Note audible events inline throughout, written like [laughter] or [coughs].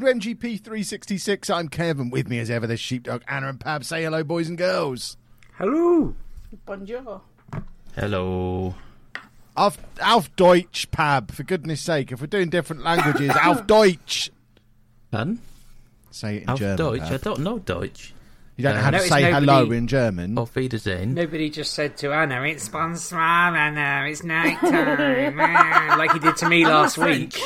Welcome to MGP 366. I'm Kevin. With me as ever, there's Sheepdog, Anna, and Pab. Say hello, boys and girls. Hello. Bonjour. Hello. Auf, auf Deutsch, Pab. For goodness sake, if we're doing different languages, [laughs] auf Deutsch. Pardon? Say it in German. Auf German. Deutsch? I don't know Deutsch. You don't know Uh, how to say nobody- hello in German. Auf Wiedersehen. Nobody just said to Anna, it's bonsoir, Anna, it's night time. ah," [laughs] like he did to me last week.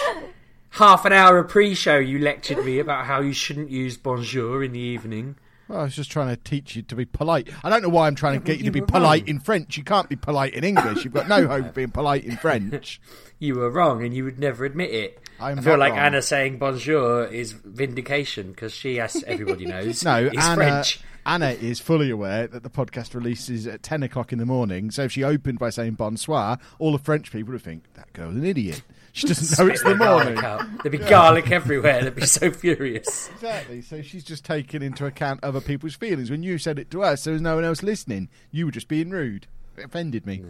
Half an hour of pre show, you lectured me about how you shouldn't use bonjour in the evening. Well, I was just trying to teach you to be polite. I don't know why I'm trying to get you to be polite wrong. in French. You can't be polite in English. You've got no [laughs] hope of being polite in French. You were wrong and you would never admit it. I'm I feel like wrong. Anna saying bonjour is vindication because she, as everybody [laughs] knows, No, is Anna, French. Anna is fully aware that the podcast releases at 10 o'clock in the morning. So if she opened by saying bonsoir, all the French people would think, that girl's an idiot. She doesn't know it's the their morning. out. There'd be garlic everywhere. They'd be so furious. Exactly. So she's just taking into account other people's feelings. When you said it to us, there was no one else listening. You were just being rude. It offended me.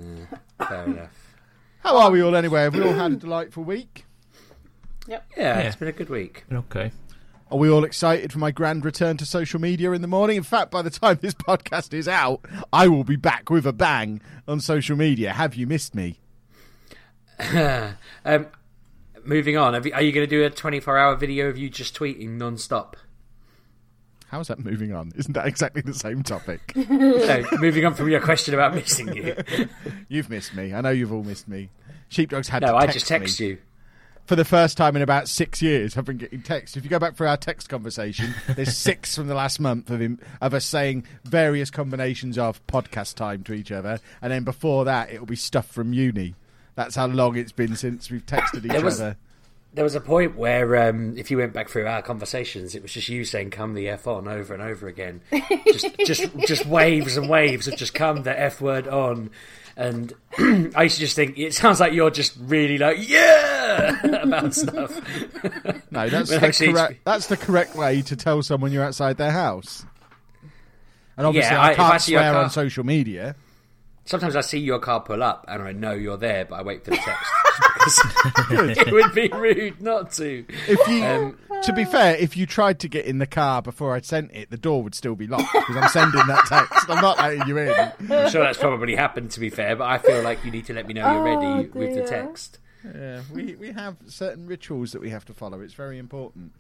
Fair enough. How are we all anyway? Have we all had a delightful week? Yeah, yeah, it's been a good week. Okay. Are we all excited for my grand return to social media in the morning? In fact, by the time this podcast is out, I will be back with a bang on social media. Have you missed me? [laughs] um, moving on, have you, are you going to do a 24 hour video of you just tweeting non stop? How's that moving on? Isn't that exactly the same topic? [laughs] no, moving on from your question about missing you. [laughs] you've missed me. I know you've all missed me. Sheepdog's had No, to I just text me. you. For the first time in about six years, I've been getting texts. If you go back through our text conversation, there's [laughs] six from the last month of him of us saying various combinations of podcast time to each other, and then before that, it'll be stuff from uni. That's how long it's been since we've texted each There was- other. There was a point where, um, if you went back through our conversations, it was just you saying "come the f on" over and over again. Just, [laughs] just, just waves and waves of just "come the f word on." And [clears throat] I used to just think it sounds like you're just really like yeah [laughs] about stuff. No, that's the actually it's- correct. That's the correct way to tell someone you're outside their house. And obviously, Yeah, I, I- can't see your swear car- on social media. Sometimes I see your car pull up and I know you're there, but I wait for the text. [laughs] it would be rude not to. If you, Um, to be fair, if you tried to get in the car before I'd sent it, the door would still be locked because I'm sending that text. I'm not letting you in. I'm sure that's probably happened, to be fair, but I feel like you need to let me know you're ready with the text. Yeah, we we have certain rituals that we have to follow. It's very important.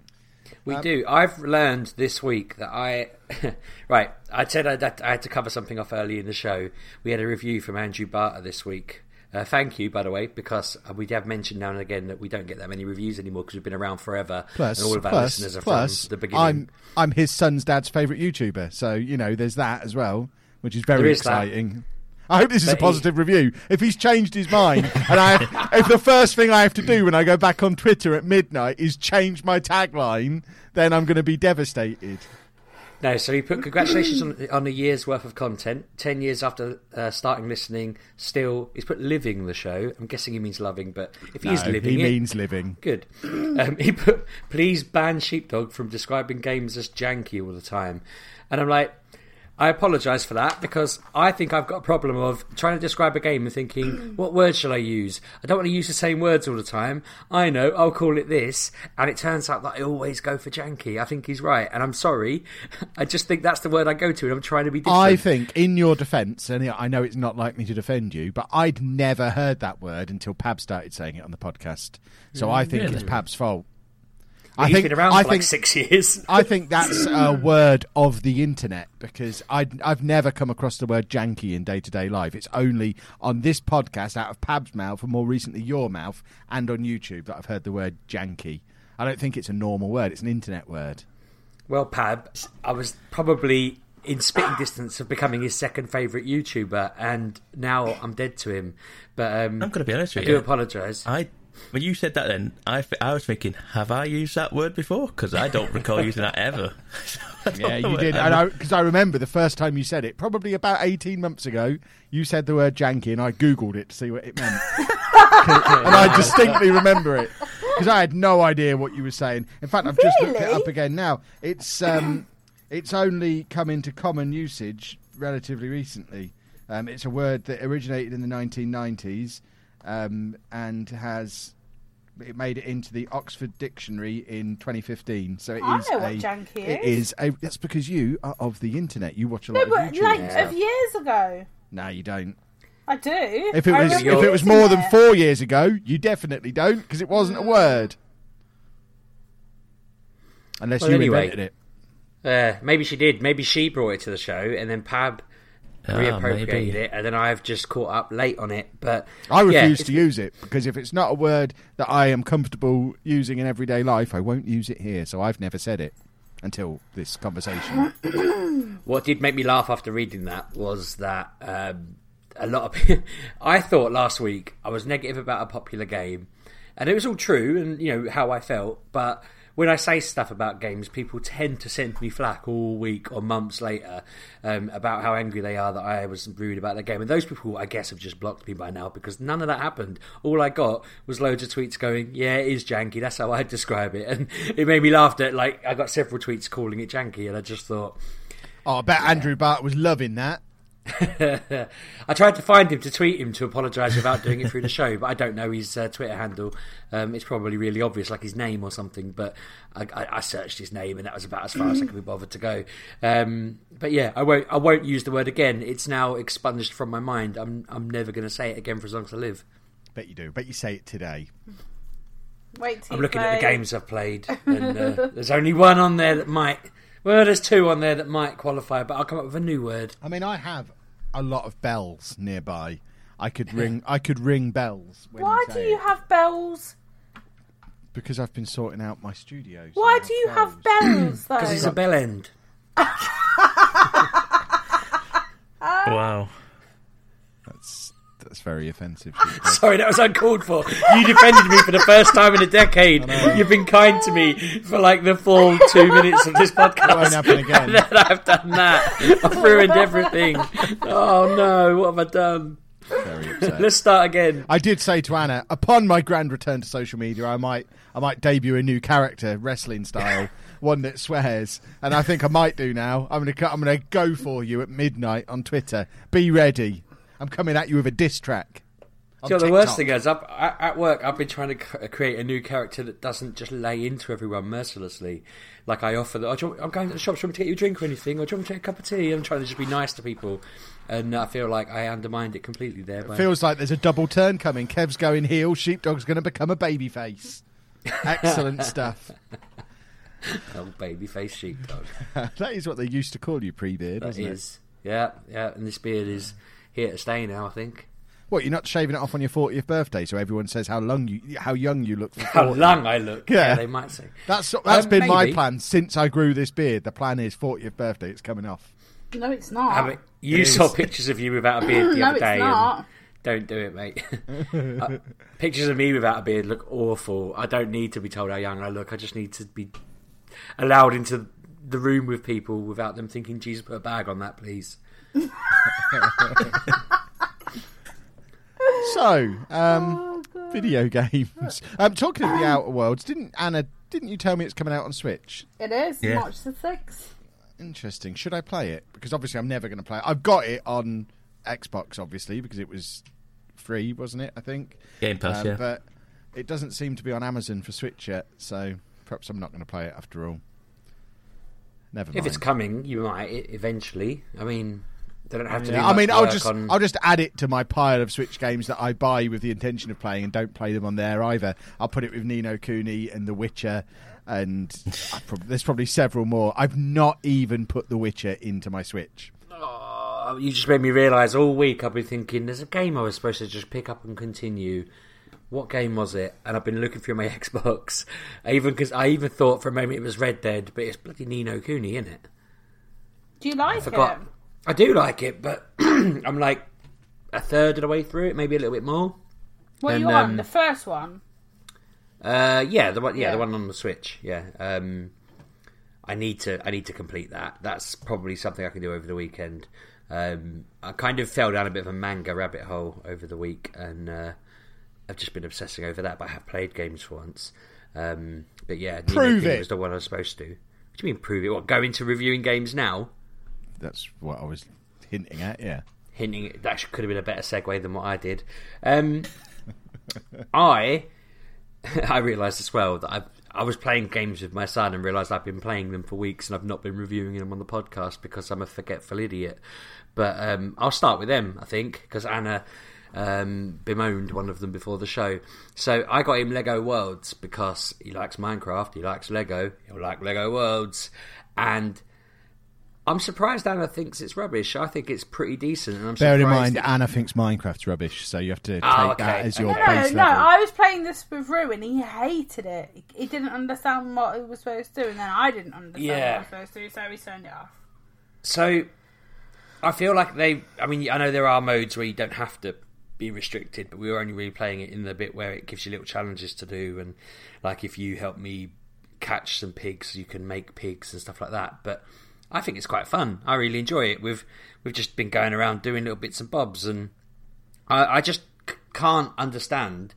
We do. I've learned this week that I. [laughs] right, I said I, that I had to cover something off early in the show. We had a review from Andrew Barter this week. Uh, thank you, by the way, because we have mentioned now and again that we don't get that many reviews anymore because we've been around forever, Plus, and all of our plus, listeners are plus, from the beginning. I'm I'm his son's dad's favourite YouTuber, so you know there's that as well, which is very exciting. that. I hope this is a But he- positive review. If he's changed his mind, and I, [laughs] if the first thing I have to do when I go back on Twitter at midnight is change my tagline, then I'm going to be devastated. No, so he put congratulations on, on a year's worth of content. Ten years after uh, starting listening, still he's put living the show. I'm guessing he means loving, but if he is living he it, means living. good. [clears throat] Um, he put please ban Sheepdog from describing games as janky all the time, and I'm like, I apologise for that because I think I've got a problem of trying to describe a game and thinking, [clears throat] what word shall I use? I don't want to use the same words all the time. I know, I'll call it this. And it turns out that I always go for janky. I think he's right. And I'm sorry. [laughs] I just think that's the word I go to and I'm trying to be different. I think, in your defence, and I know it's not like me to defend you, but I'd never heard that word until Pab started saying it on the podcast. So I mm, think it's? Pab's fault. He's I think, been around I for think, like six years. I think that's a word of the internet because I, I've never come across the word janky in day to day life. It's only on this podcast, out of Pab's mouth, and more recently your mouth, and on YouTube that I've heard the word janky. I don't think it's a normal word, it's an internet word. Well, Pab, I was probably in spitting distance of becoming his second favourite YouTuber, and now I'm dead to him. But um, I'm going to be honest with you I do apologise. I when you said that, then I, th- I was thinking, have I used that word before? Because I don't recall [laughs] using that ever. [laughs] I don't Yeah, you did. And because I, remember the first time you said it, probably about 18 months ago, you said the word janky, and I Googled it to see what it meant. [laughs] and I distinctly remember it because I had no idea what you were saying. In fact, I've just looked it up again now. It's um, it's only come into common usage relatively recently. Um, it's a word that originated in the 1990s um, and has it made it into the Oxford Dictionary in 2015. So it I is know what a, janky It is. is a, that's because you are of the internet. You watch a No, lot of but YouTube. like and of years ago. No, you don't. I do. If it I was if it was using more than four years ago, you definitely don't because it wasn't a word. Unless Well, you anyway. invented it. Uh, maybe she did. Maybe she brought it to the show, and then Pab Ah, reappropriated maybe. it, and then I've just caught up late on it. But I refuse it's- to use it because if it's not a word that I am comfortable using in everyday life, I won't use it here. So I've never said it until this conversation. [coughs] What did make me laugh after reading that was that um, a lot of people, [laughs] I thought last week I was negative about a popular game, and it was all true, and you know how I felt. But when I say stuff about games, people tend to send me flack all week or months later um, about how angry they are that I was rude about the game. And those people, I guess, have just blocked me by now because none of that happened. All I got was loads of tweets going, "Yeah, it is janky." That's how I describe it, [laughs] and it made me laugh. That like I got several tweets calling it janky, and I just thought. oh, I bet Andrew Bart was loving that. [laughs] I tried to find him to tweet him to apologise without doing it through the show, but I don't know his uh, Twitter handle. Um, it's probably really obvious, like his name or something. But I, I, I searched his name, and that was about as far as I could be bothered to go. Um, but yeah, I won't. I won't use the word again. It's now expunged from my mind. I'm. I'm never going to say it again for as long as I live. Bet you do. Bet you say it today. Wait till I'm you looking at the games I've played, and uh, [laughs] there's only one on there that might. Well, there's two on there that might qualify, but I'll come up with a new word. I mean, I have a lot of bells nearby. I could [laughs] ring. I could ring bells. When Why do say you it, have bells? Because I've been sorting out my studio. so Why I do you have bells. bells [coughs] though? Because it's a bell end. [laughs] Wow. That's that's very offensive. [laughs] Sorry, that was uncalled for. You defended me for the first time in a decade. You've been kind to me for like the full two minutes of this [laughs] podcast. won't happen again. [laughs] And then I've done that. I've ruined everything. Oh no, what have I done? very upset. Let's start again. I did say to Anna, upon my grand return to social media, I might I might debut a new character, wrestling style, one that swears, and I think I might do now. I'm gonna I'm gonna go for you at midnight on Twitter. Be ready. I'm coming at you with a diss track. you know, the worst thing is, I've, at work, I've been trying to create a new character that doesn't just lay into everyone mercilessly. Like I offer, the, oh, I'm going to the shop. Do you want me to get you a drink or anything? Or do you want me to take a cup of tea? I'm trying to just be nice to people, and I feel like I undermined it completely there. By, Feels like there's a double turn coming. Kev's going heel. Sheepdog's going to become a baby face. Excellent [laughs] stuff. [laughs] oh, baby face sheepdog. [laughs] that is what they used to call you pre-beard, That it? is, yeah, yeah. And this beard is here to stay now. I think. What you're not shaving it off on your 40th birthday, so everyone says how long you, how young you look. For How long I look? Yeah. Yeah, they might say. That's that's Um, been my plan since I grew this beard. The plan is 40th birthday. It's coming off. No, it's not. I mean, you It saw is. pictures of you without a beard the [laughs] No, other it's day. not. And don't do it, mate. [laughs] Uh, pictures of me without a beard look awful. I don't need to be told how young I look. I just need to be allowed into the room with people without them thinking, Jesus, put a bag on that, please. [laughs] So, Oh, um, video games. Um, talking of the Outer Worlds, didn't Anna? Didn't you tell me it's coming out on Switch? It is Yeah. March the sixth. Interesting. Should I play it? Because obviously I'm never going to play it. I've got it on Xbox, obviously, because it was free, wasn't it? I think. Game Pass, Um, yeah. But it doesn't seem to be on Amazon for Switch yet, so perhaps I'm not going to play it after all. Never mind. If it's coming, you might eventually. I mean, they don't have to. do Yeah, I mean, I'll just on- I'll just add it to my pile of Switch games that I buy with the intention of playing and don't play them on there either. I'll put it with Ni no Kuni and The Witcher, and I prob- there's probably several more. I've not even put The Witcher into my Switch. Oh, you just made me realise all week I've been thinking there's a game I was supposed to just pick up and continue. What game was it? And I've been looking through my [laughs] Xbox. I even because I even thought for a moment it was Red Dead, but it's bloody Ni no Kuni, isn't it? Do you like I forgot. it? I do like it, but [clears throat] I'm like a third of the way through it, maybe a little bit more. What are And, you on? um, The first one? Uh, yeah, the one, yeah, Yeah. the one on the Switch. Yeah, um, I need to, I need to complete that. That's probably something I can do over the weekend. Um, I kind of fell down a bit of a manga rabbit hole over the week, and uh, I've just been obsessing over that. But I have played games for once. Um, but yeah, Ni no Prove it. was the one I was supposed to. What do you mean prove it? What go into reviewing games now? That's what I was hinting at. Yeah. hinting that could have been a better segue than what I did. Um, [laughs] I [laughs] I realised as well that I I was playing games with my son and realised I've been playing them for weeks and I've not been reviewing them on the podcast because I'm a forgetful idiot. But um, I'll start with them, I think, because Anna um, bemoaned one of them before the show. So I got him Lego Worlds because he likes Minecraft, he likes Lego, he'll like Lego Worlds, and I'm surprised Anna thinks it's rubbish. I think it's pretty decent. And I'm Bear in mind, that- Anna thinks Minecraft's rubbish, so you have to ah, take Oh, okay. that as your Okay. No, base no, level. I was playing this with Rue and he hated it. He- He didn't understand what it was supposed to do, and then I didn't understand Yeah. what I was supposed to do, so he turned it off. So I feel like they. I mean, I know there are modes where you don't have to be restricted, but we were only really playing it in the bit where it gives you little challenges to do, and like if you help me catch some pigs, you can make pigs and stuff like that. But I think it's quite fun. I really enjoy it. We've we've just been going around doing little bits and bobs, and I, I just c- can't understand.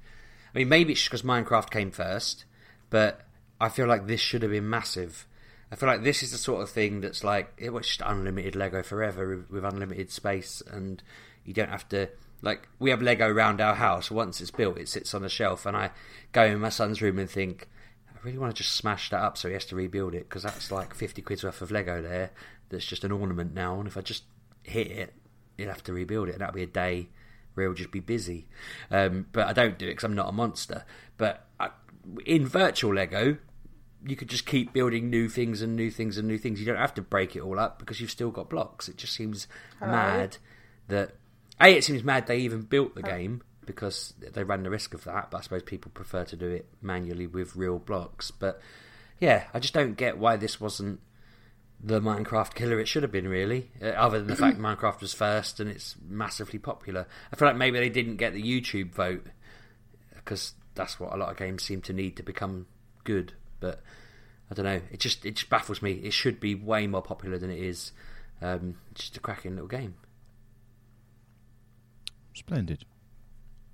I mean, maybe it's because Minecraft came first, but I feel like this should have been massive. I feel like this is the sort of thing that's like eh, it was just unlimited Lego forever with, with unlimited space, and you don't have to like we have Lego around our house. Once it's built, it sits on a shelf, and I go in my son's room and think, I really want to just smash that up so he has to rebuild it because that's like fifty quid's worth of Lego there. That's just an ornament now, and if I just hit it, he'll have to rebuild it, and that'll be a day where he'll just be busy. Um, but I don't do it because I'm not a monster. But I, in virtual Lego, you could just keep building new things and new things and new things. You don't have to break it all up because you've still got blocks. It just seems mad that a. It seems mad they even built the game because they ran the risk of that. But I suppose people prefer to do it manually with real blocks. But yeah, I just don't get why this wasn't the Minecraft killer it should have been, really. Uh, other than the fact [clears throat] Minecraft was first and it's massively popular. I feel like maybe they didn't get the YouTube vote because that's what a lot of games seem to need to become good. But I don't know. It just it just baffles me. It should be way more popular than it is. Um, it's just a cracking little game. Splendid.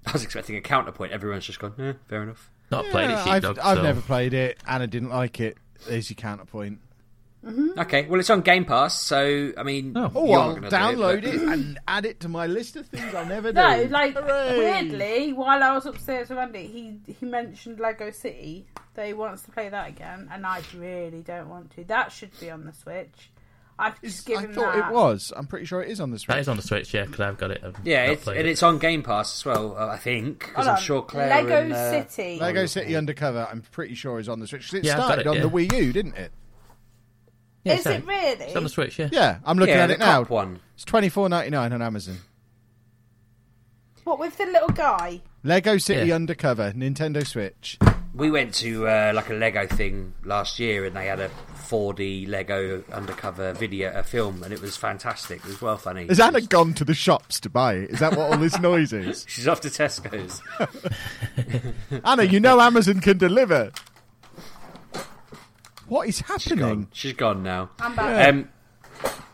[laughs] I was expecting a counterpoint. Everyone's just gone. Eh, fair enough. Not played it, I've, Sheepdog. I've so- never played it. Anna didn't like it. There's your counterpoint. Okay, well it's on Game Pass, so I mean, Oh. Oh, you're I'll gonna do download but- it, and add it to my list of things I'll never [laughs] do. No, like Hooray! weirdly, while I was upstairs with Andy, he he mentioned Lego City. That he wants to play that again, and I really don't want to. That should be on the Switch. I could just give I thought that. it was. I'm pretty sure it is on the Switch. That is on the Switch, yeah, because I've got it. I've Yeah, it's, and it. it's on Game Pass as well. Uh, I think because I'm sure Claire Lego and, uh, City. Lego City Undercover, I'm pretty sure is on the Switch. 'Cause It Yeah, started it, on the. Wii U, didn't it? Yeah, Is so- it really? It's on the Switch, yeah. Yeah, I'm looking yeah, at the it now. one. It's twenty four ninety nine on Amazon. What with the little guy? Lego City Yeah. Undercover, Nintendo Switch. We went to uh, like a Lego thing last year, and they had a 4D Lego undercover video, a film, and it was fantastic. It was well funny. Has Anna gone to the shops to buy it? Is that what all this noise is? [laughs] She's off to Tesco's. [laughs] Anna, you know Amazon can deliver. What is happening? Gone. She's gone now. I'm back. Um,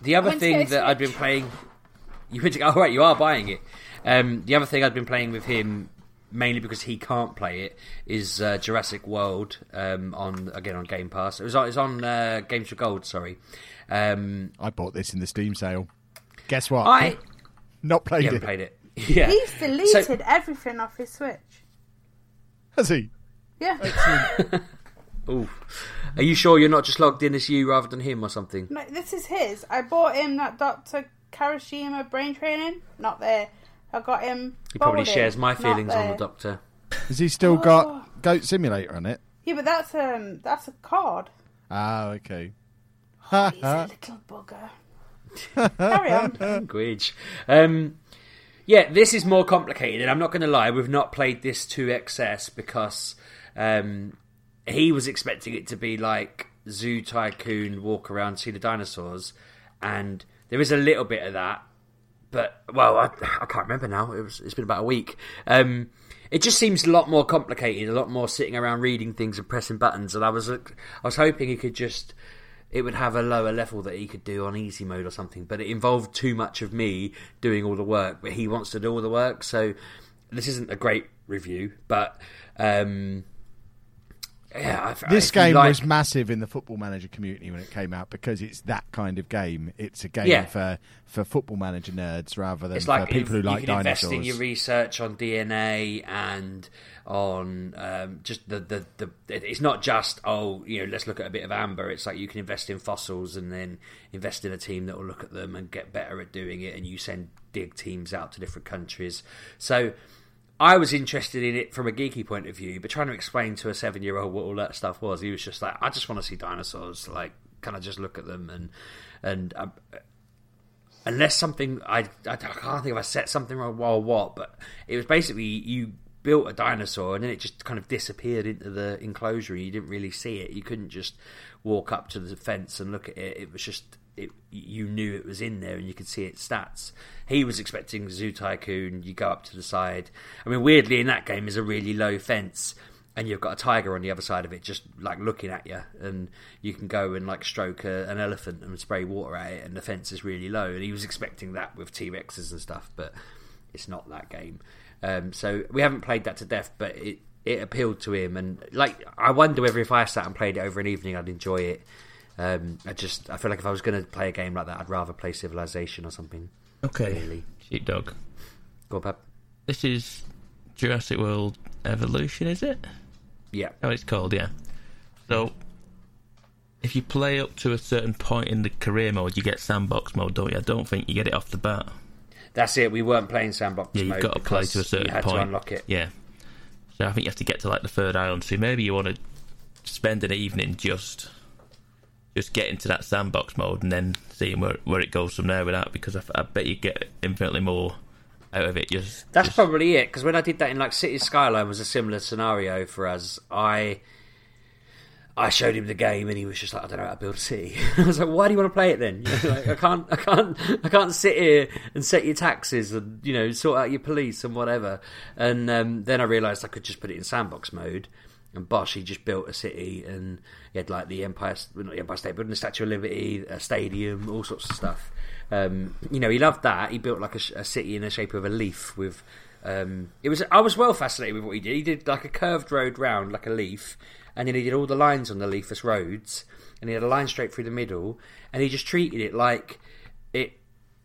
the other thing that I'd been playing, [laughs] you went to, oh right, you are buying it. Um, the other thing I'd been playing with him mainly because he can't play it, is uh, Jurassic World um, on again on Game Pass. It was on, it was on uh, Games for Gold. Sorry, um, I bought this in the Steam sale. Guess what? I Not played you it. haven't played it. [laughs] Yeah, He's So- deleted everything off his Switch. Has he? Yeah. [laughs] Ooh. Are you sure you're not just logged in as you rather than him or something? No, this is his. I bought him that Dr. Kawashima brain training. Not there. I got him. He probably Bowling. shares my feelings on the. Doctor. Has he still Oh. got Goat Simulator on it? Yeah, but that's um that's a card. Ah, okay. He's a [laughs] little bugger. Carry on. [laughs] Language. Um, yeah, this is more complicated, and I'm not going to lie, we've not played this to excess because um, he was expecting it to be like Zoo Tycoon, walk around, see the dinosaurs, and there is a little bit of that, but well, I, I can't remember now. It was it's been about a week. Um, it just seems a lot more complicated, a lot more sitting around reading things and pressing buttons. And I was I was hoping he could just it would have a lower level that he could do on easy mode or something. But it involved too much of me doing all the work. But he wants to do all the work, so this isn't a great review. But um, yeah, I- This you game like- was massive in the Football Manager community when it came out because it's that kind of game. It's a game Yeah. for, for Football Manager nerds rather than It's like for people who like you can dinosaurs. invest in your research on DNA and on um, just the, the the it's not just oh you know let's look at a bit of amber. It's like you can invest in fossils and then invest in a team that will look at them and get better at doing it. And you send dig teams out to different countries. So. I was interested in it from a geeky point of view, but trying to explain to a seven-year-old what all that stuff was, he was just like, "I just want to see dinosaurs. Like, can I just look at them?" And and um, unless something I, I can't think if I set something wrong or what, but it was basically you built a dinosaur and then it just kind of disappeared into the enclosure. and You didn't really see it. You couldn't just walk up to the fence and look at it. It was just it. You knew it was in there and you could see its stats. He was expecting Zoo Tycoon. You go up to the side. I mean, weirdly, in that game is a really low fence and you've got a tiger on the other side of it just like looking at you and you can go and like stroke a, an elephant and spray water at it and the fence is really low and he was expecting that with t-rexes and stuff but it's not that game um, so we haven't played that to death but it it appealed to him and like i wonder whether if i sat and played it over an evening i'd enjoy it um, i just i feel like if i was going to play a game like that i'd rather play civilization or something Okay, Really? sheepdog. go on Pep. This is Jurassic World Evolution, is it? yeah Oh, it's called, yeah. So, if you play up to a certain point in the career mode, you get sandbox mode, don't you? I don't think you get it off the bat. that's it we weren't playing sandbox Yeah, you've got to play to a certain you had point. to unlock it Yeah. So I think you have to get to like the third island. So maybe you want to spend an evening just just getting to that sandbox mode and then seeing where where it goes from there with that because I, I bet you get infinitely more out of it. Just That's just- probably it. Because when I did that in like City Skyline was a similar scenario for us. I I showed him the game and he was just like, I don't know how to build a city. [laughs] I was like, why do you want to play it then? [laughs] You know, like, I can't, I can't, I can't sit here and set your taxes and you know sort out your police and whatever. And um, then I realised I could just put it in sandbox mode. And Bosch, he just built a city and he had like the Empire, not the Empire State Building, the Statue of Liberty, a stadium, all sorts of stuff. Um, you know, he loved that. He built like a, a city in the shape of a leaf with. Um, it was. I was well fascinated with what he did. He did like a curved road round, like a leaf, and then he did all the lines on the leaf as roads, and he had a line straight through the middle, and he just treated it like it.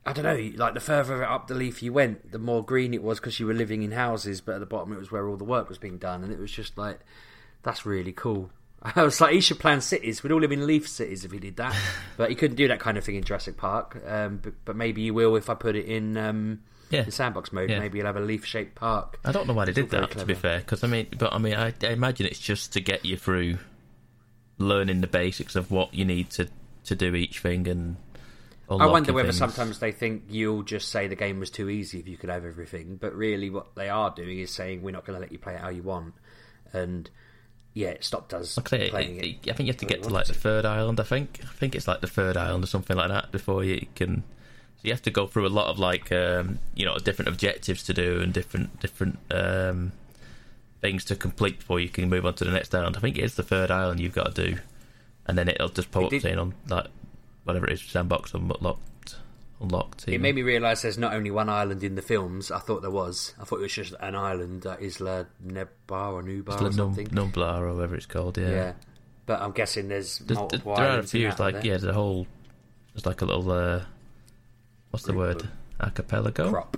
I don't know, like the further up the leaf you went, the more green it was because you were living in houses, but at the bottom it was where all the work was being done, and it was just like, that's really cool. [laughs] I was like, he should plan cities. We'd all live in leaf cities if he did that, [laughs] but he couldn't do that kind of thing in Jurassic Park. Um, but, but maybe he will if I put it in um, Yeah. the sandbox mode. Yeah. Maybe he'll have a leaf-shaped park. I don't know why they did that. To be fair, because I mean, but I mean, I, I imagine it's just to get you through learning the basics of what you need to to do each thing and. I wonder whether things. sometimes they think you'll just say the game was too easy if you could have everything, but really what they are doing is saying we're not going to let you play it how you want, and yeah, it stopped us Like I say, playing it- it. I think you have to get to like the third island. I think I think it's like the third island or something like that before you can. So you have to go through a lot of like um, you know different objectives to do and different different um, things to complete before you can move on to the next island. I think it is the third island you've got to do, and then it'll just pop It up saying on like whatever it is sandbox unlocked. unlocked. It made me realise there's not only one island in the films. I thought there was. I thought it was just an island, uh, Isla Nebbar or Nubar or Num- something. Numblar or whatever it's called. Yeah, yeah. But I'm guessing there's, There's, multiple there there are a in few. like there? yeah, there's a whole. There's like a little. Uh, what's the Group word? Archipelago. crop.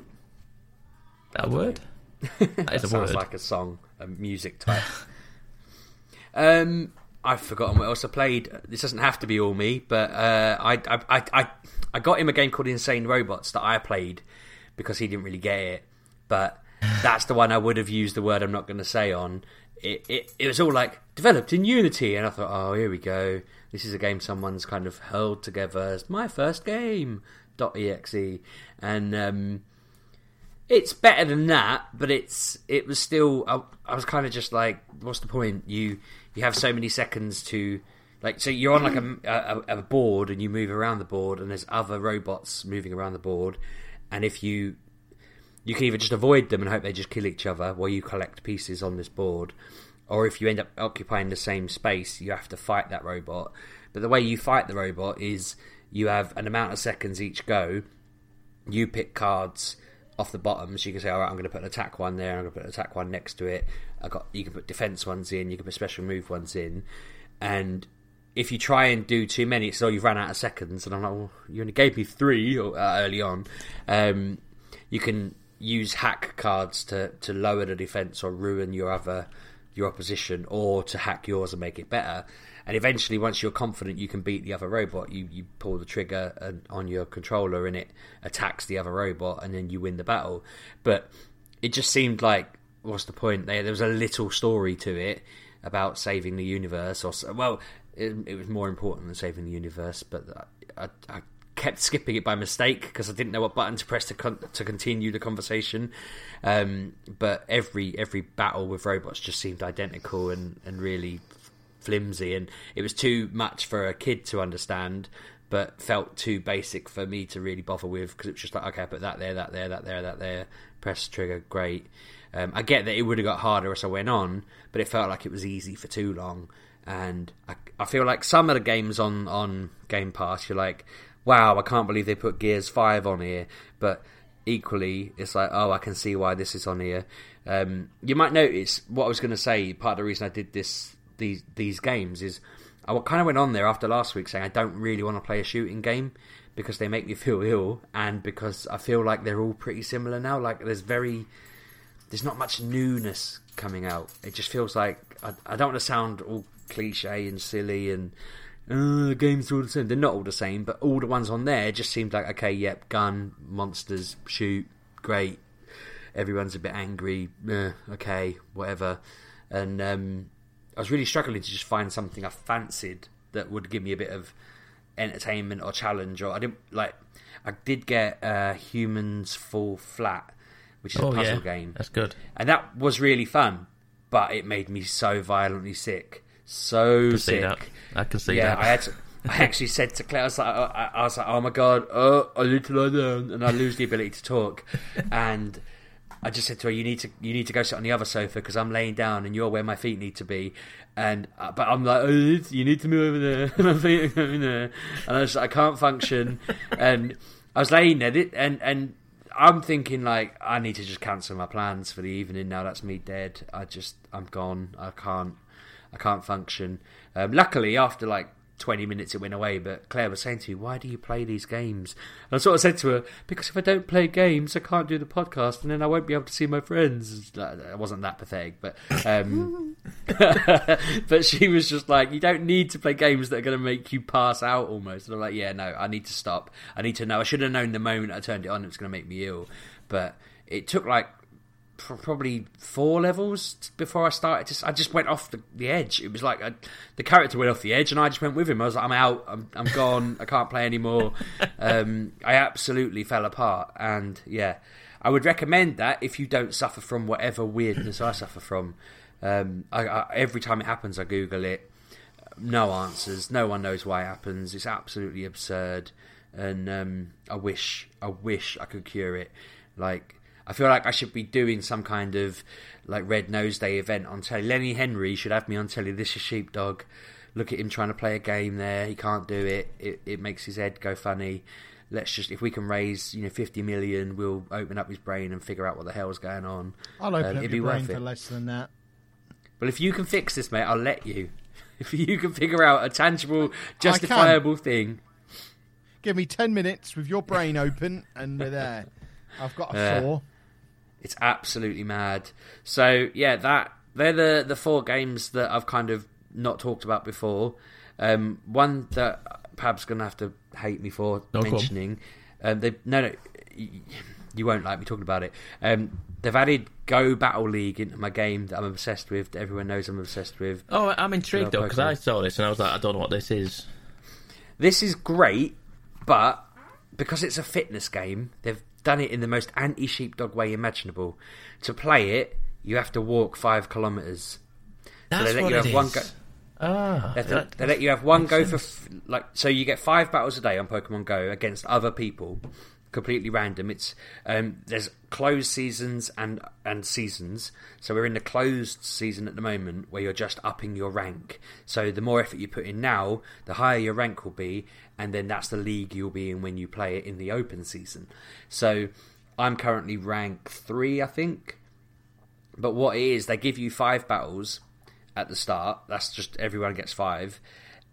That word? [laughs] That is a Sounds word. like a song, a music [laughs] type. um, I've forgotten what else I played. This doesn't have to be all me, but uh, I, I, I, I, I got him a game called Insane Robots that I played because he didn't really get it. But [laughs] that's the one I would have used the word I'm not going to say on. It, it, it was all like developed in Unity, and I thought, oh, here we go. This is a game someone's kind of held together. It's my first game. .exe, and um, it's better than that, but it's it was still. I, I was kind of just like, what's the point? You you have so many seconds to like. So you're on like [clears throat] a, a, a board and you move around the board, and there's other robots moving around the board, and if you you can either just avoid them and hope they just kill each other while you collect pieces on this board, or if you end up occupying the same space, you have to fight that robot. But the way you fight the robot is you have an amount of seconds each go. You pick cards off the bottom, so you can say, "All right, I'm going to put an attack one there. I'm going to put an attack one next to it." I got you can put defense ones in. You can put special move ones in, and if you try and do too many, it's oh you've run out of seconds. And I'm like, well, you only gave me three uh, early on. Um, you can use hack cards to to lower the defense or ruin your other your opposition, or to hack yours and make it better. And eventually, once you're confident you can beat the other robot, you, you pull the trigger and, on your controller and it attacks the other robot, and then you win the battle. But it just seemed like, what's the point? There, there was a little story to it about saving the universe, or well, it, it was more important than saving the universe. But I, I, I kept skipping it by mistake because I didn't know what button to press to con- to continue the conversation. Um, but every every battle with robots just seemed identical and, and really flimsy, and it was too much for a kid to understand, but felt too basic for me to really bother with because it was just like, okay, I put that there, that there, that there, that there, press trigger, great. Um, I get that it would have got harder as I went on, but it felt like it was easy for too long. And I, I feel like some of the games on, on Game Pass, you're like, wow, I can't believe they put Gears 5 on here. But equally, it's like, oh, I can see why this is on here. Um, you might notice what I was going to say. Part of the reason I did this these these games is I kind of went on there after last week saying I don't really want to play a shooting game because they make me [laughs] feel ill, and because I feel like they're all pretty similar now. Like there's very there's not much newness coming out. It just feels like I, I don't want to sound all cliche and silly and uh, the games are all the same. They're not all the same, but all the ones on there just seemed like okay, yep, gun, monsters, shoot, great. Everyone's a bit angry. Uh, okay, whatever. And um, I was really struggling to just find something I fancied that would give me a bit of entertainment or challenge. Or I didn't like. I did get uh, Humans Fall Flat, which is oh a puzzle yeah, game that's good. and that was really fun. But it made me so violently sick, so see sick. that. I can see yeah, that. I had. To, I [laughs] actually said to Claire, I was like, I, I was like, oh my god, oh, I need to lie down, and I lose the ability to talk, [laughs] and. I just said to her, "You need to, you need to go sit on the other sofa because I'm laying down and you're where my feet need to be." And uh, but I'm like, oh, you, need to, "You need to move over there, [laughs] my feet going there," and I was like, "I can't function." and I was laying there, and and I'm thinking like, I need to just cancel my plans for the evening now. That's me dead. I just, I'm gone. I can't, I can't function. Um, luckily, after like 20 minutes, it went away. But Claire was saying to me, "Why do you play these games?" And I sort of said to her, "Because if I don't play games, I can't do the podcast, and then I won't be able to see my friends." It wasn't that pathetic, but um, [laughs] but she was just like, "You don't need to play games that are going to make you pass out almost." And I'm like, "Yeah, no, I need to stop. I need to know. I should have known the moment I turned it on it was going to make me ill." But it took like probably four levels before I started. Just I just went off the, the edge. It was like I, the character went off the edge, and I just went with him. I was like, I'm out. I'm I'm gone. I can't play anymore. [laughs] Um, I absolutely fell apart, and yeah, I would recommend that if you don't suffer from whatever weirdness I suffer from. Um, I, I, every time it happens, I Google it. No answers. No one knows why it happens. It's absolutely absurd, and um, I wish, I wish I could cure it. Like I feel like I should be doing some kind of like Red Nose Day event on telly. Lenny Henry should have me on telly. This is Sheepdog. Look at him trying to play a game there. He can't do it. It, it makes his head go funny. let's just if we can raise you know 50 million, we'll open up his brain and figure out what the hell's going on. I'll open Um, up it'd your be brain worth for it. less than that. But if you can fix this, mate, I'll let you. [laughs] If you can figure out a tangible, justifiable thing, Give me ten minutes with your brain open, and we're there. I've got a Yeah. saw. It's absolutely mad. So yeah, that they're the the four games that I've kind of not talked about before. Um, one that Pab's gonna have to hate me for No, mentioning. Um, they no no, you won't like me talking about it. Um, they've added Go Battle League into my game that I'm obsessed with. That everyone knows I'm obsessed with. Oh, I'm intrigued though because I saw this and I was like, I don't know what this is. This is great, but because it's a fitness game, they've done it in the most anti sheepdog way imaginable. To play it, you have to walk five kilometers. That's let what you it have one is. go- Ah, They, to- that- they let you have one go for f- like so you get five battles a day on Pokemon Go against other people, completely random. It's um, there's closed seasons and and seasons. So we're in the closed season at the moment where you're just upping your rank. So the more effort you put in now, the higher your rank will be, and then that's the league you'll be in when you play it in the open season. So I'm currently rank three, I think. But what it is, they give you five battles at the start. That's just everyone gets five,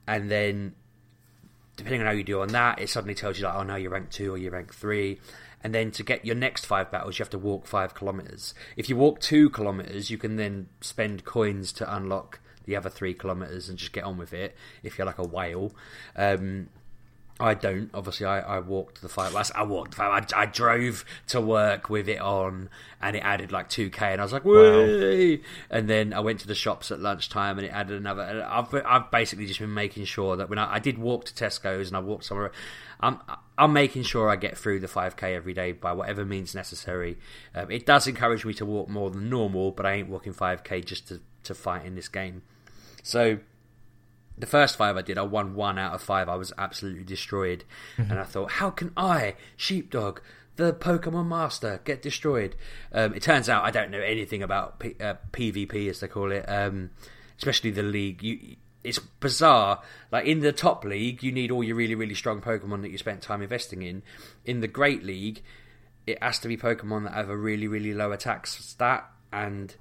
and then depending on how you do on that, it suddenly tells you like, oh no, you're rank two or you're rank three. And then to get your next five battles, you have to walk five kilometers. If you walk two kilometers, you can then spend coins to unlock the other three kilometers and just get on with it. If you're like a whale, um, I don't. Obviously, I, I walked the five. Last, I walked the five. I, I drove to work with it on, and it added like two k, and I was like, "Way!" And then I went to the shops at lunchtime, and it added another. And I've I've basically just been making sure that when I, I did walk to Tesco's and I walked somewhere, I'm I'm making sure I get through the five k every day by whatever means necessary. Um, it does encourage me to walk more than normal, but I ain't walking five k just to to fight in this game. So the first five I did, I won one out of five. I was absolutely destroyed, and I thought, how can I, Sheepdog, the Pokemon Master, get destroyed? Um, it turns out I don't know anything about P- uh, PvP, as they call it, um, especially the league. You, it's bizarre. Like in the top league, you need all your really, really strong Pokemon that you spent time investing in. In the Great League, it has to be Pokemon that have a really, really low attack stat and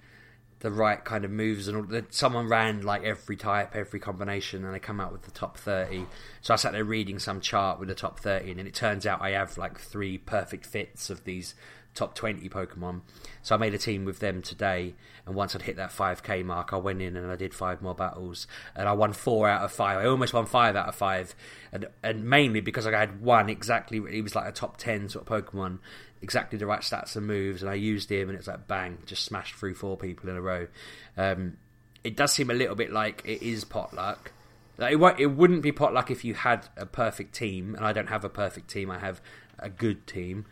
the right kind of moves and all someone ran like every type every combination and they come out with the top 30 so i sat there reading some chart with the top 30 and it turns out i have like three perfect fits of these top 20 pokemon so i made a team with them today and once i'd hit that 5k mark i went in and i did five more battles and i won four out of five i almost won five out of five and, and mainly because i had one exactly he was like a top 10 sort of pokemon exactly the right stats and moves, and I used him, and it's like bang, just smashed through four people in a row. Um, it does seem a little bit like it is potluck. Like, it, it wouldn't be potluck if you had a perfect team, and I don't have a perfect team. I have a good team,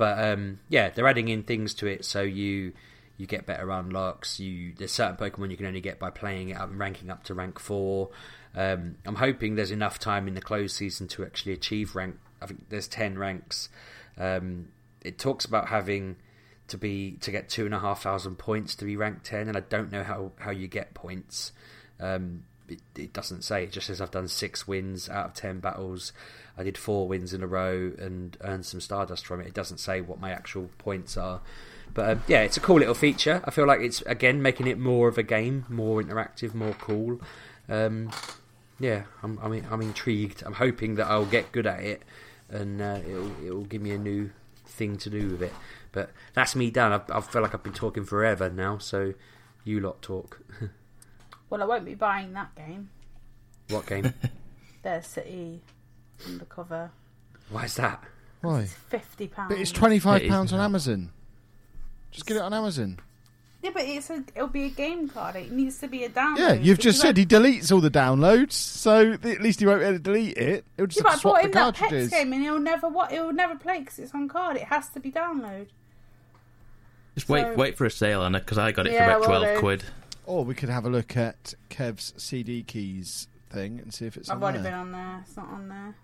but um, yeah, they're adding in things to it, so you you get better unlocks. You there's certain Pokemon you can only get by playing it up and ranking up to rank four. Um, I'm hoping there's enough time in the closed season to actually achieve rank. I think there's ten ranks. Um, it talks about having to be to get two and a half thousand points to be ranked ten, and I don't know how how you get points. Um, it, it doesn't say. It just says I've done six wins out of ten battles. I did four wins in a row and earned some stardust from it. It doesn't say what my actual points are. But um, yeah, it's a cool little feature. I feel like it's again making it more of a game, more interactive, more cool. Um, yeah, I'm, I'm I'm intrigued. I'm hoping that I'll get good at it, and uh, it'll it'll give me a new thing to do with it. But that's me done. I, I feel like I've been talking forever now. So you lot talk. [laughs] Well, I won't be buying that game. what game? [laughs] Their City Undercover. Why is that? Why? Fifty pounds. But it's twenty five It is pounds on. Amazon. Just get it on Amazon. Yeah, but it's a, it'll be a game card. It needs to be a download. Yeah, you've just said he deletes all the downloads, so th- at least he won't be able to delete it. It'll just Yeah, but I swap bought the him that Pex game, and he'll never what he'll never play because it's on card. It has to be download. Just wait, So- wait for a sale on it because I got it Yeah, for about will twelve do. quid. Or we could have a look at Kev's CDKeys thing and see if it's I've on already there. been on there. It's not on there.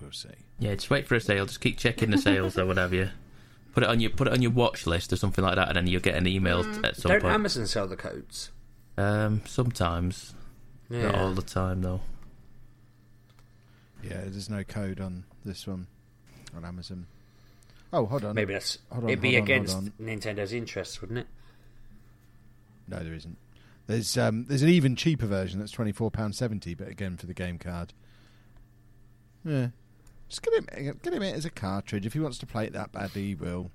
We'll see. Yeah, just wait for a sale. Just keep checking the sales or whatever. Put it on your put it on your watch list or something like that, and then you'll get an email Mm. at some point. Don't point. Amazon sell the codes? Um, sometimes, Yeah. not all the time though. Yeah, there's no code on This one on Amazon. Oh, hold on. Maybe that's Hold on, it'd be hold on, hold against on. Nintendo's interests, wouldn't it? No, there isn't. There's um, there's an even cheaper version that's twenty four pound seventy, but again for the game card. Yeah, just get him get him it as a cartridge. If he wants to play it that badly, he will.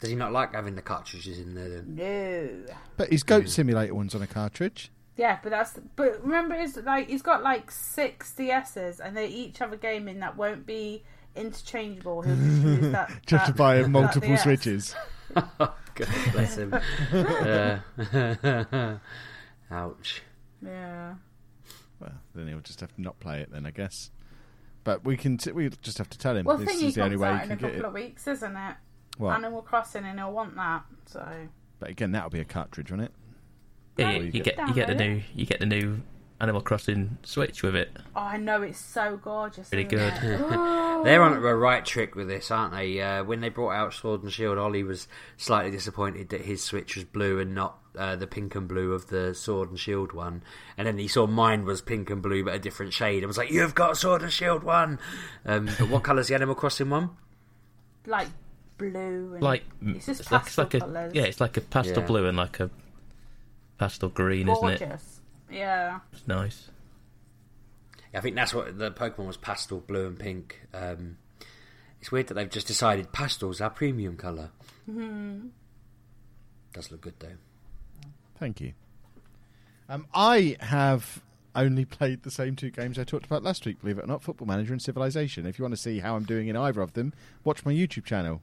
Does he not like having the cartridges in there? Then No. But his Goat Simulator one's on a cartridge. Yeah, but that's but remember, it's like he's got like six DSs, and they each have a game in that won't be interchangeable. He'll just use [laughs] that. Just to buy that multiple DS. switches. [laughs] God bless him. [laughs] Uh, ouch. Yeah. Well, then he'll just have to not play it then, I guess. But we can t- we just have to tell him Well, this thingy is the only comes way out he in a get couple it. of weeks, isn't it? What? Animal Crossing, and he'll want that. So But again, that'll be a cartridge, won't it? Yeah, you, you you get- get you get the new you get the new Animal Crossing Switch with it. oh, I know it's so gorgeous. Pretty isn't good. it? [laughs] [laughs] They're on a right trick with this, aren't they? Uh, when they brought out Sword and Shield, Ollie was slightly disappointed that his Switch was blue and not uh, the pink and blue of the Sword and Shield one. And then he saw mine was pink and blue but a different shade and was like, "You've got Sword and Shield one." Um, but what colour's the Animal Crossing one? like blue. And Like it's just it's like, it's pastel like a colours. yeah, it's like a pastel Yeah. blue and like a pastel green, isn't it? Gorgeous. Yeah. It's nice. I think that's what the Pokemon was pastel blue and pink. Um, it's weird that they've just decided pastel's our premium color. Hmm. Does look good though. Thank you. Um, I have only played the same two games I talked about last week, believe it or not Football Manager and Civilization. If you want to see how I'm doing in either of them, watch my YouTube channel.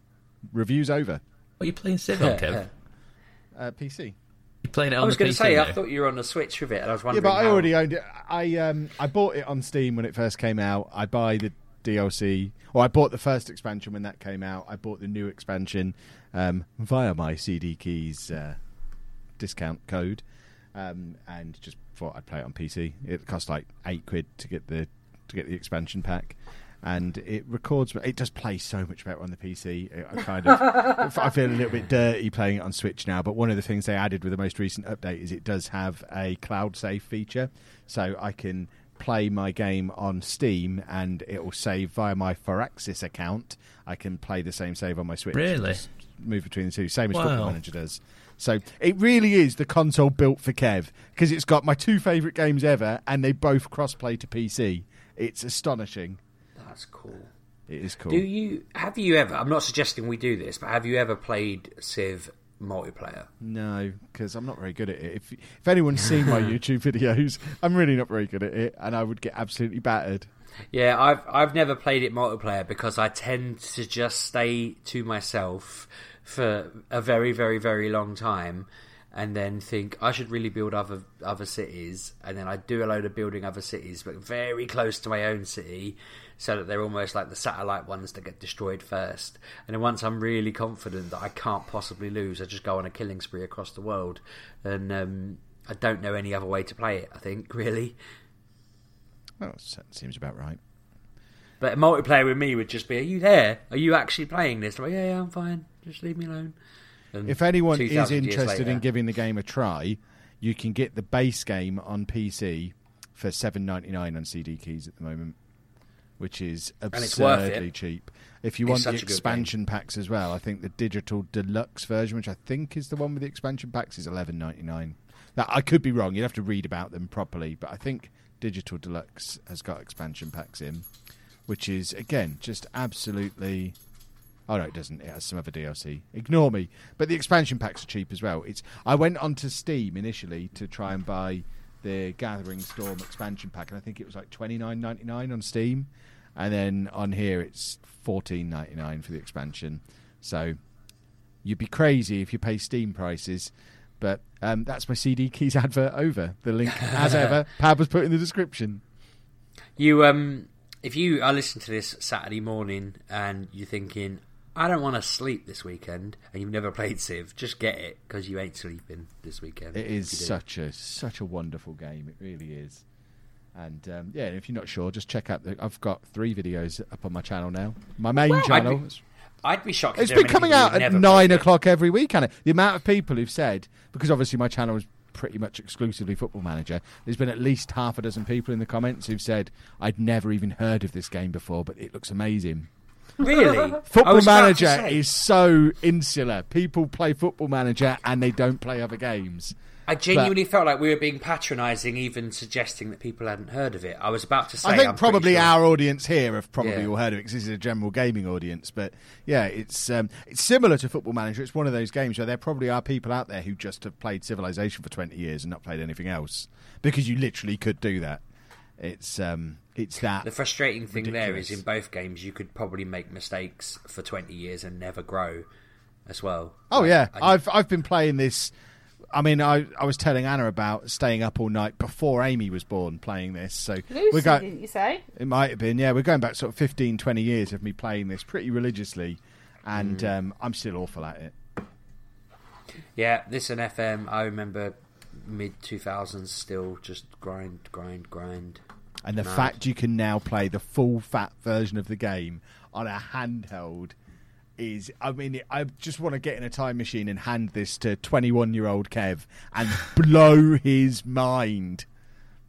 Reviews over. What are you playing Civ [laughs] on, Kev? Uh, PC. You playing it on I was going to say, now? I thought you were on the Switch with it, and I was wondering. Yeah, wondering. but I how- already owned it. I um, I bought it on Steam when it first came out. I buy the DLC, or I bought the first expansion when that came out. I bought the new expansion um, via my CDKeys uh, discount code, um, and just thought I'd play it on PC. It cost like eight quid to get the to get the expansion pack. And it records. But it does play so much better on the PC. I kind of, [laughs] I feel a little bit dirty playing it on Switch now. But one of the things they added with the most recent update is it does have a cloud save feature, so I can play my game on Steam and it will save via my Firaxis account. I can play the same save on my Switch. Really? Just move between the two, same as Wow. Football Manager does. So it really is the console built for Kev because it's got my two favourite games ever, and they both cross-play to PC. It's astonishing. That's cool. It is cool. Do you have you ever? I'm not suggesting we do this, but have you ever played Civ multiplayer? No, because I'm not very good at it. If if anyone's seen my [laughs] YouTube videos, I'm really not very good at it, and I would get absolutely battered. Yeah, I've I've never played it multiplayer because I tend to just stay to myself for a very very very long time, and then think I should really build other other cities, and then I do a load of building other cities, but very close to my own city, so that they're almost like the satellite ones that get destroyed first. And then once I'm really confident that I can't possibly lose, I just go on a killing spree across the world, and um, I don't know any other way to play it. I think [laughs] really. Well, that seems about right. But a multiplayer with me would just be, "Are you there? Are you actually playing this?" Like, yeah, yeah, I'm fine. Just leave me alone. And If anyone is 2,000 years interested in giving the game a try, you can get the base game on PC for seven ninety nine on CDKeys at the moment, which is it's worth it. absurdly cheap. If you It's want the such a good expansion packs as well, I think the digital deluxe version, which I think is the one with the expansion packs, is eleven ninety nine. Now I could be wrong. You'd have to read about them properly, but I think digital deluxe has got expansion packs in, which is again just absolutely. Oh no, it doesn't. It has some other DLC. Ignore me. But the expansion packs are cheap as well. It's. I went onto Steam initially to try and buy the Gathering Storm expansion pack, and I think it was like twenty nine ninety nine on Steam, and then on here it's fourteen ninety nine for the expansion. So you'd be crazy if you pay Steam prices. But um, that's my CDKeys [laughs] advert over. The link, as ever, [laughs] Pab was put in the description. You um, if you are listening to this Saturday morning and you're thinking, I don't want to sleep this weekend, and you've never played Civ, just get it because you ain't sleeping this weekend. It is if you do. such a such a wonderful game. It really is. And um, yeah, if you're not sure, just check out. The, I've got three videos up on my channel now. My main Well, I'd channel. be- I'd be shocked. It's been coming out at nine played it. o'clock every week, and the amount of people who've said because obviously my channel is pretty much exclusively Football Manager. There's been at least half a dozen people in the comments who've said, "I'd never even heard of this game before, but it looks amazing." Really? [laughs] Football was about to Manager is so insular. People play Football Manager and they don't play other games. I genuinely felt like we were being patronising, even suggesting that people hadn't heard of it. I was about to say. I think I'm probably sure- our audience here have probably Yeah. all heard of it because this is a general gaming audience. But yeah, it's um, it's similar to Football Manager. It's one of those games where there probably are people out there who just have played Civilization for twenty years and not played anything else because you literally could do that. It's um, it's that The frustrating thing there ridiculous. is in both games you could probably make mistakes for 20 years and never grow as well. Oh Like, yeah, I- I've I've been playing this. I mean, I, I was telling Anna about staying up all night before Amy was born playing this. So Lucy, we're go- didn't you say? It might have been, yeah. We're going back sort of 15, 20 years of me playing this pretty religiously, and Mm. um, I'm still awful at it. Yeah, this and FM, I remember mid 2000s still just grind, grind, grind. And the Mad. fact you can now play the full fat version of the game on a handheld is, I mean, I just want to get in a time machine and hand this to 21 year old Kev and [laughs] blow his mind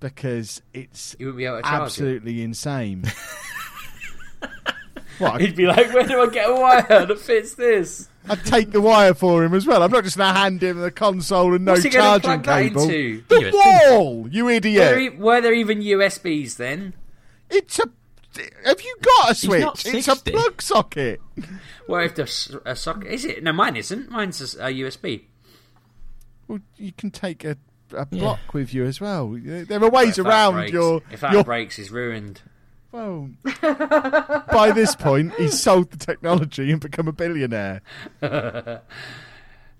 because it's be charge it. absolutely insane. [laughs] what? He'd be like, where do I get a wire that fits this? I'd take the wire for him as well. I'm not just going to hand him the console and no What's he going to charging plug that cable. into? The USB. wall, you Were there, idiot! e- were there even USBs then? It's a. Have you got a switch? It's a 60. plug socket. Well, if there's a socket, is it? No, mine isn't. Mine's a, a USB. Well, you can take a, a block with you as well. There are ways If that around breaks- your. If that your breaks, he's ruined. Well, [laughs] by this point, he's sold the technology and become a billionaire. Do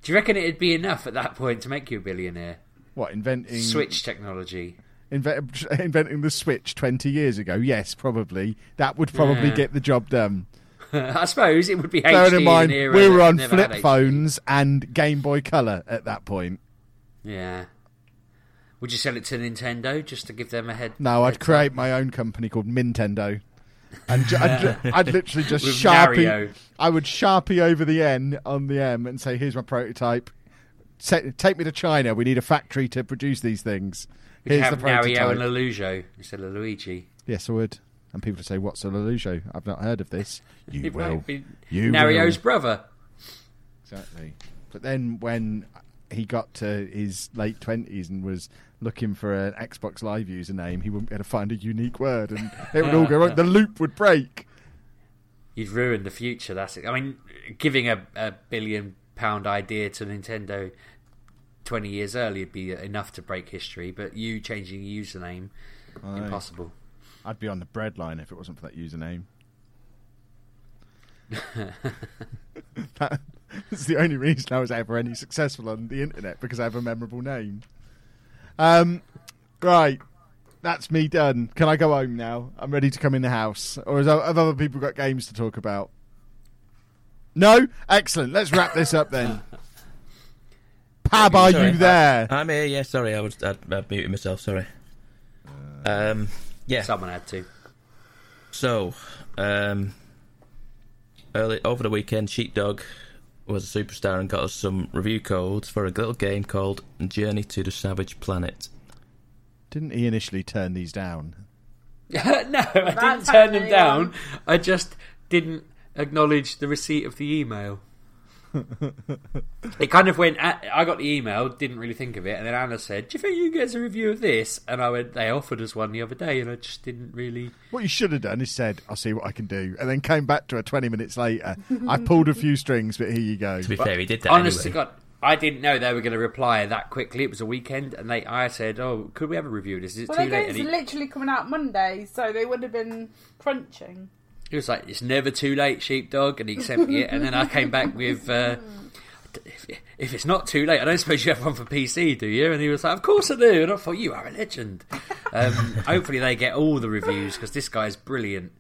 you reckon it'd be enough at that point to make you a billionaire? What inventing Switch technology. Invent, [laughs] inventing the switch twenty years ago? Yes, probably. That would probably Yeah. get the job done. [laughs] I suppose it would be Bearing in mind, we were on flip phones and Game Boy Color at that point. Yeah. Would you sell it to Nintendo just to give them a head? No, I'd heads create up? my own company called Nintendo. And ju- I'd, ju- [laughs] I'd literally just With sharpie. Mario. I would sharpie over the N on the M and say, "Here's my prototype. Sa- take me to China. We need a factory to produce these things. We Here's could the have Mario and prototype." Lollujo instead of Luigi. Yes, I would. And people would say, "What's a Lollujo? I've not heard of this." [laughs] You It will. be You Mario's will. brother. Exactly. But then when he got to his late twenties and was looking for an Xbox Live username, he wouldn't be able to find a unique word, and it would all go wrong. The [laughs] loop would break. You'd ruin the future. That's it. I mean, giving a, a billion pound idea to Nintendo twenty years earlier would be enough to break history. But you changing your username, Aye. impossible. I'd be on the breadline if it wasn't for that username. [laughs] [laughs] That's the only reason I was ever any successful on the internet because I have a memorable name. Um, right, that's me done. Can I go home now? I'm ready to come in the house, or has, have other people got games to talk about? No, excellent. Let's wrap this up then. [laughs] Pab, are Sorry, you there? I'm here. Yeah, sorry, I was I'd, I'd muted myself. Sorry. Um, yeah. Someone had to. So, um, early over the weekend, Sheepdog was a superstar and got us some review codes for a little game called Journey to the Savage Planet. Didn't he initially turn these down? [laughs] no, I didn't turn them um, down. I just didn't acknowledge the receipt of the email. [laughs] it kind of went. Uh, I got the email, didn't really think of it, and then Anna said, "Do you think you can get a review of this?" And I went, "They offered us one the other day, and I just didn't really." What you should have done is said, "I'll see what I can do," and then came back to her twenty minutes later. I pulled a few strings, but here you go. To be fair, he did that Honest to anyway. God, I didn't know they were going to reply that quickly. It was a weekend, and they. I said, "Oh, could we have a review of this? Is it Well, too their late?" And game's he, literally coming out Monday, so they would have been crunching. He was like, "It's never too late, sheepdog," and he sent me it. And then I came back with, uh, if, "If it's not too late, I don't suppose you have one for PC, do you?" And he was like, "Of course I do." And I thought, "You are a legend." Um, [laughs] hopefully, they get all the reviews because this guy's brilliant.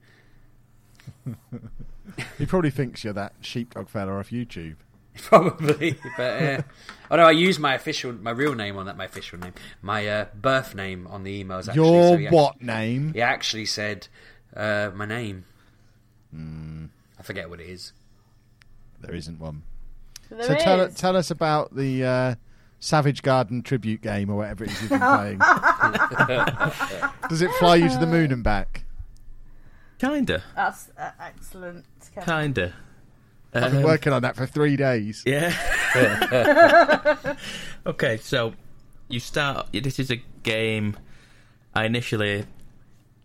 He probably thinks you're that sheepdog fella off YouTube. [laughs] Probably, but uh, although I use my official, my real name on that, my official name, my uh, birth name on the emails. Actually, Your so what Actually, name? he actually said uh, my name. Hmm. I forget what it is. There isn't one. So, so there tell tell us about the uh, Savage Garden tribute game or whatever it is you've been [laughs] playing? Does it fly you to the moon and back? Kinda, That's uh, excellent. Kevin. kinda. I've been Um, working on that for three days. Yeah. [laughs] okay, so you start. This is a game. I initially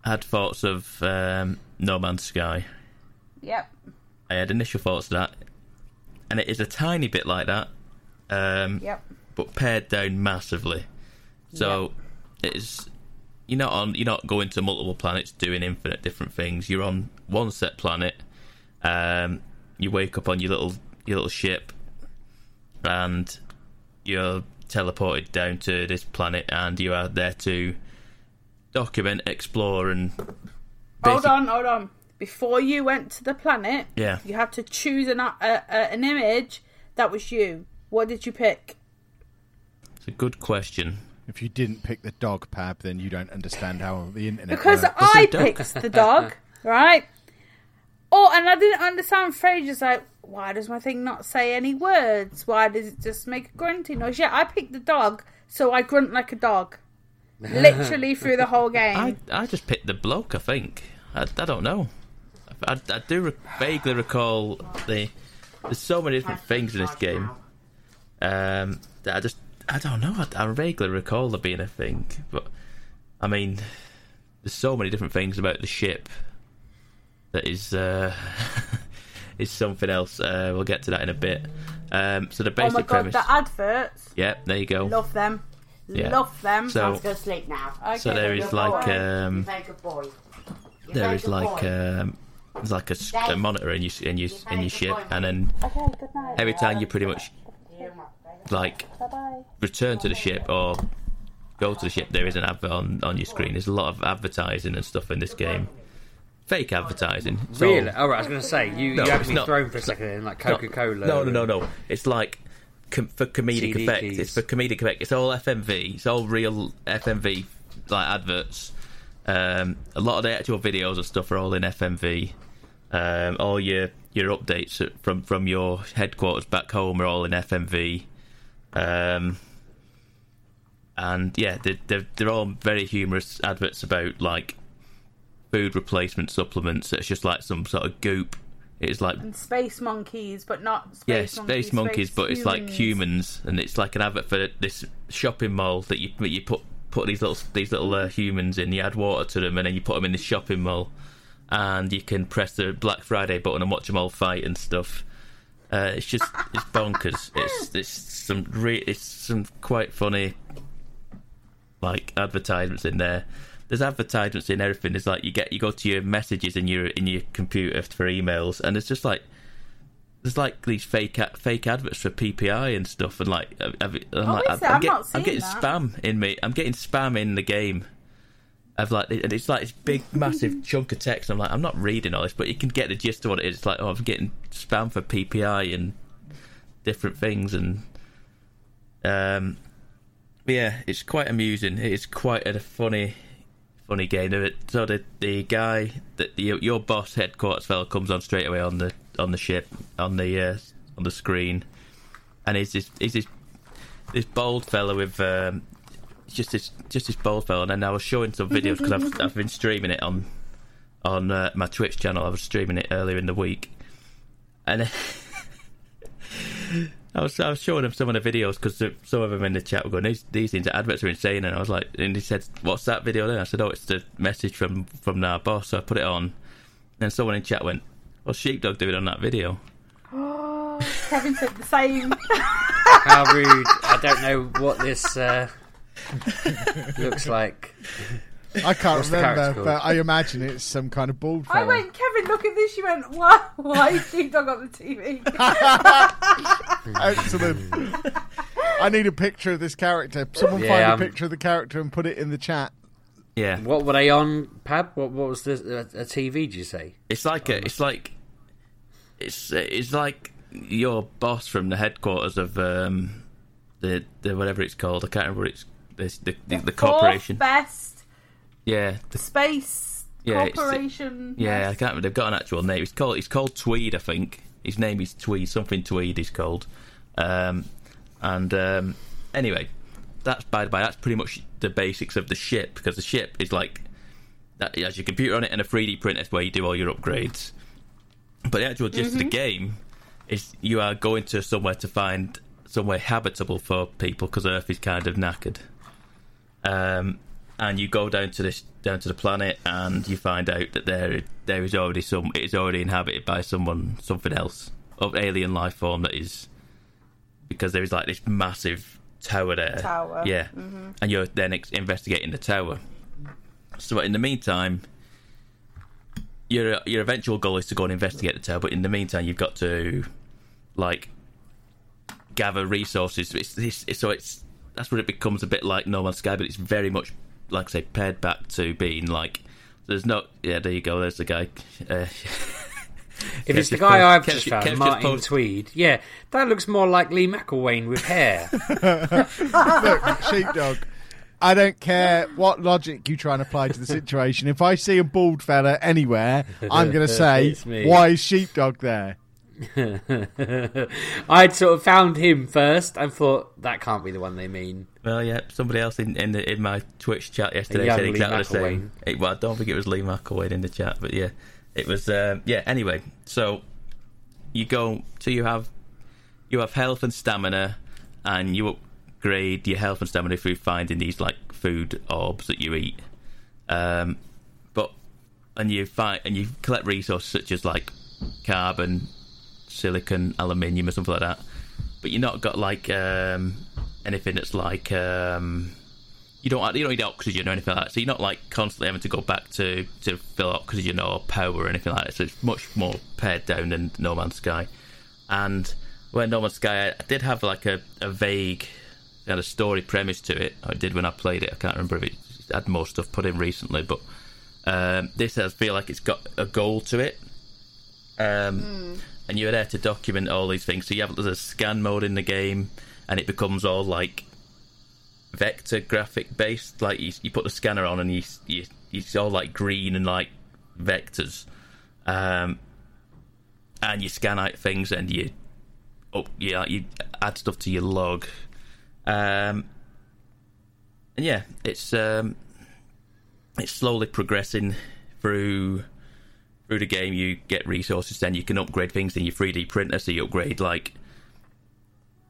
had thoughts of um, No Man's Sky. Yep. I had initial thoughts of that, and it is a tiny bit like that, um, Yep. but pared down massively. So it's you're not on. You're not going to multiple planets doing infinite different things. You're on one set planet. Um, you wake up on your little your little ship, and you're teleported down to this planet, and you are there to document, explore, and Hold on, hold on. Before you went to the planet, Yeah. you had to choose an uh, uh, an image that was you. What did you pick? It's a good question. If you didn't pick the dog, Pab, then you don't understand how the internet Because works. I picked the dog, [laughs] right? Oh, and I didn't understand. Fraser's like, why does my thing not say any words? Why does it just make a grunting noise? Yeah, I picked the dog, so I grunt like a dog. [laughs] Literally through the whole game. I I just picked the bloke. I think I, I don't know. I, I do re- vaguely recall the. There's so many different things in this game. Um, that I just I don't know. I, I vaguely recall there being a thing, but I mean, there's so many different things about the ship that is uh, [laughs] is something else. Uh, we'll get to that in a bit. Um, so the basic oh basic my god, premise. the adverts. yeah, there you go. Love them. Yeah. Love them. So- Let's go sleep now. Okay, so there then is go like away. um, You're a good boy. You're a there very is good like boy. um, there's like a monitor in your in your in your ship, and then Okay, good night. every time you pretty much like return to the ship or go to the ship, there is an advert on, on your screen. There's a lot of advertising and stuff in this game. Fake advertising. It's all- Really? Oh, right, I was going to say, you, No, you had me not- thrown for a second in, like Coca Cola. No, no, no, no. It's like com- for comedic CD effect. keys. It's for comedic effect. It's all FMV. It's all real FMV like adverts. Um, a lot of the actual videos and stuff are all in FMV. Um, all your your updates from from your headquarters back home are all in FMV. Um, and yeah, they're, they're they're all very humorous adverts about like food replacement supplements. It's just like some sort of goop. It's like And space monkeys, but not space yeah, monkeys. space monkeys, but it's like humans. humans, and it's like an advert for this shopping mall that you that you put put these little these little uh, humans in. You add water to them, and then you put them in this shopping mall, and you can press the Black Friday button and watch them all fight and stuff. Uh, it's just it's bonkers. It's it's some re- it's some quite funny like advertisements in there. There's advertisements in everything. It's like you get you go to your messages in your in your computer for emails, and it's just like there's like these fake fake adverts for PPI and stuff, and like I've, I've, I'm Oh, like I'm. I'm, get- I'm getting that. spam in me. I'm getting spam in the game. Of like, and it's like this big, massive [laughs] chunk of text. I'm like, I'm not reading all this, but you can get the gist of what it is. It's like, oh, I'm getting spam for PPI and different things, and um, yeah, it's quite amusing. It's quite a funny, funny game. Of it. So the the guy that the, your boss headquarters fellow comes on straight away on the on the ship on the uh, on the screen, and he's this he's this this bold fellow with um, just this just this bold fellow. And I was showing some videos because I've I've been streaming it on on uh, my Twitch channel. I was streaming it earlier in the week, and. [laughs] I was, I was showing him some of the videos because some of them in the chat were going, these, these things, adverts are insane. And I was like, and he said, what's that video then? I said, oh, it's the message from, from our boss. So I put it on. And someone in chat went, what's Sheepdog doing on that video? [gasps] Kevin said the same. [laughs] How rude. I don't know what this uh, looks like. I can't What's the remember, but I imagine it's some kind of bald I went, Kevin, look at this. You went, why? Why is Sheepdog on the TV? [laughs] Excellent. I need a picture of this character. Someone Yeah, find a picture of the character and put it in the chat. Yeah. What were they on, Pab? What, what was this? A, a TV, did you say? It's like a, it's like, it's, it's like your boss from the headquarters of, um, the, the, whatever it's called. I can't remember what it's, this, the, the, the corporation. Best Yeah. The, space Yeah, it's- corporation. Yeah, I can't. remember. They've got an actual name. It's called. It's called Tweed, I think. His name is Tweed. Something Tweed. is called. Um, and um, anyway, that's by the by. That's pretty much the basics of the ship because the ship is like that. It has your computer on it and a 3D printer is where you do all your upgrades. But the actual gist of the game is you are going to somewhere to find somewhere habitable for people because Earth is kind of knackered. Um, and you go down to this down to the planet and you find out that there there is already some it is already inhabited by someone something else of alien life form that is because there is like this massive tower there. Tower. Yeah. And you're then ex- investigating the tower. So in the meantime, your your eventual goal is to go and investigate the tower, but in the meantime, you've got to like gather resources. It's, it's, so it's that's where it becomes a bit like No Man's Sky, but it's very much like I say pared back to being like there's no yeah. There you go. There's the guy. Uh, [laughs] [laughs] If it's the guy just I've post- just found, just Martin post- Tweed, yeah, that looks more like Lee McElwain with hair. [laughs] Look, sheepdog. I don't care what logic you try and apply to the situation. If I see a bald fella anywhere, I'm going [laughs] to say, "Why is sheepdog there?" I'd sort of found him first and thought that can't be the one they mean. Well, yeah, somebody else in in, the, in my Twitch chat yesterday young said Lee exactly the same. It, well, I don't think it was Lee McElwain in the chat, but yeah, it was. Um, yeah. Anyway, so you go, so you have you have health and stamina, and you upgrade your health and stamina through finding these like food orbs that you eat. Um, but and you find and you collect resources such as like carbon, silicon, aluminium, or something like that. But you're not got like um, anything that's like um, you don't you don't need oxygen or anything like that. So you're not like constantly having to go back to to fill oxygen or power or anything like that. So it's much more pared down than No Man's Sky. And when No Man's Sky, I did have like a, a vague kind of story premise to it. I did when I played it. I can't remember if it had more stuff put in recently, but um, this has feel like it's got a goal to it. Um, And you're there to document all these things. So you have there's a scan mode in the game, and it becomes all like vector graphic based. Like you, you put the scanner on, and you, you it's all like green and like vectors. Um, and you scan out things, and you up yeah you add stuff to your log. Um, and yeah, it's um, it's slowly progressing through through the game. You get resources, then you can upgrade things in your 3D printer. So you upgrade like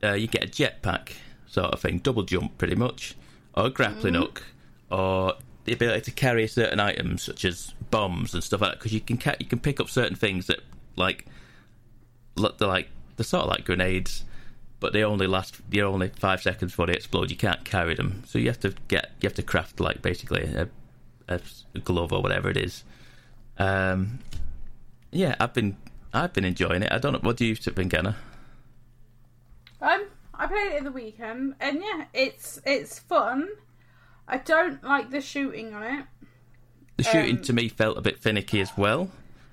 uh, you get a jetpack sort of thing, double jump pretty much, or a grappling hook, or the ability to carry certain items such as bombs and stuff like that. Because you can ca- you can pick up certain things that like look they're like they're sort of like grenades, but they only last you're only five seconds before they explode. You can't carry them, so you have to get you have to craft like basically a, a glove or whatever it is. Um, yeah, I've been I've been enjoying it. I don't know what do you think, Anna? Um, I played it at the weekend, and yeah, it's it's fun. I don't like the shooting on it. The shooting Um, to me felt a bit finicky as well,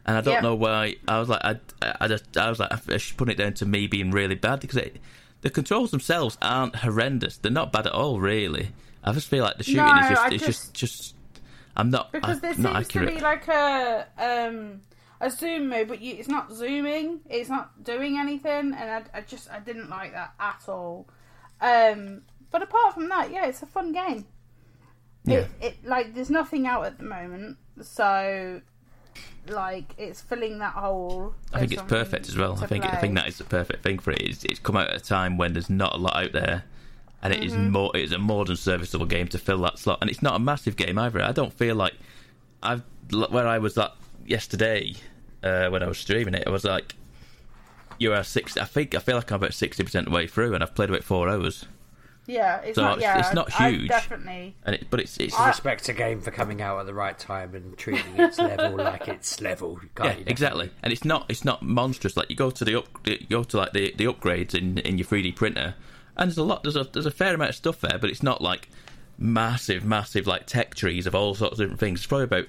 and I don't Yeah. know why. I was like, I, I just, I was like, I should put it down to me being really bad because it, the controls themselves aren't horrendous. They're not bad at all, really. I just feel like the shooting No, is just, I it's just, just. I'm not, because I'm there not seems accurate. to be like a um a zoom mode, but you, it's not zooming. It's not doing anything, and I, I just I didn't like that at all. Um, but apart from that, yeah, it's a fun game. yeah, It, it like there's nothing out at the moment, so like it's filling that hole. I think it's perfect as well. I think to I think that is the perfect thing for it. It's, it's come out at a time when there's not a lot out there, and it is Mm-hmm. more. It's a more than serviceable game to fill that slot, and it's not a massive game either. I don't feel like I've where I was at yesterday uh, when I was streaming it. I was like, you are six. I think I feel like I'm about sixty percent the way through, and I've played about four hours. Yeah, it's So not. it's- Yeah, it's not I- I huge. definitely. And it, but it's it's I- Respect a game for coming out at the right time and treating its level [laughs] like it's level. Can't yeah, you? exactly. And it's not it's not monstrous. Like you go to the up, you go to like the, the upgrades in in your 3D printer, and there's a lot there's a there's a fair amount of stuff there, but it's not like massive massive like tech trees of all sorts of different things. It's probably about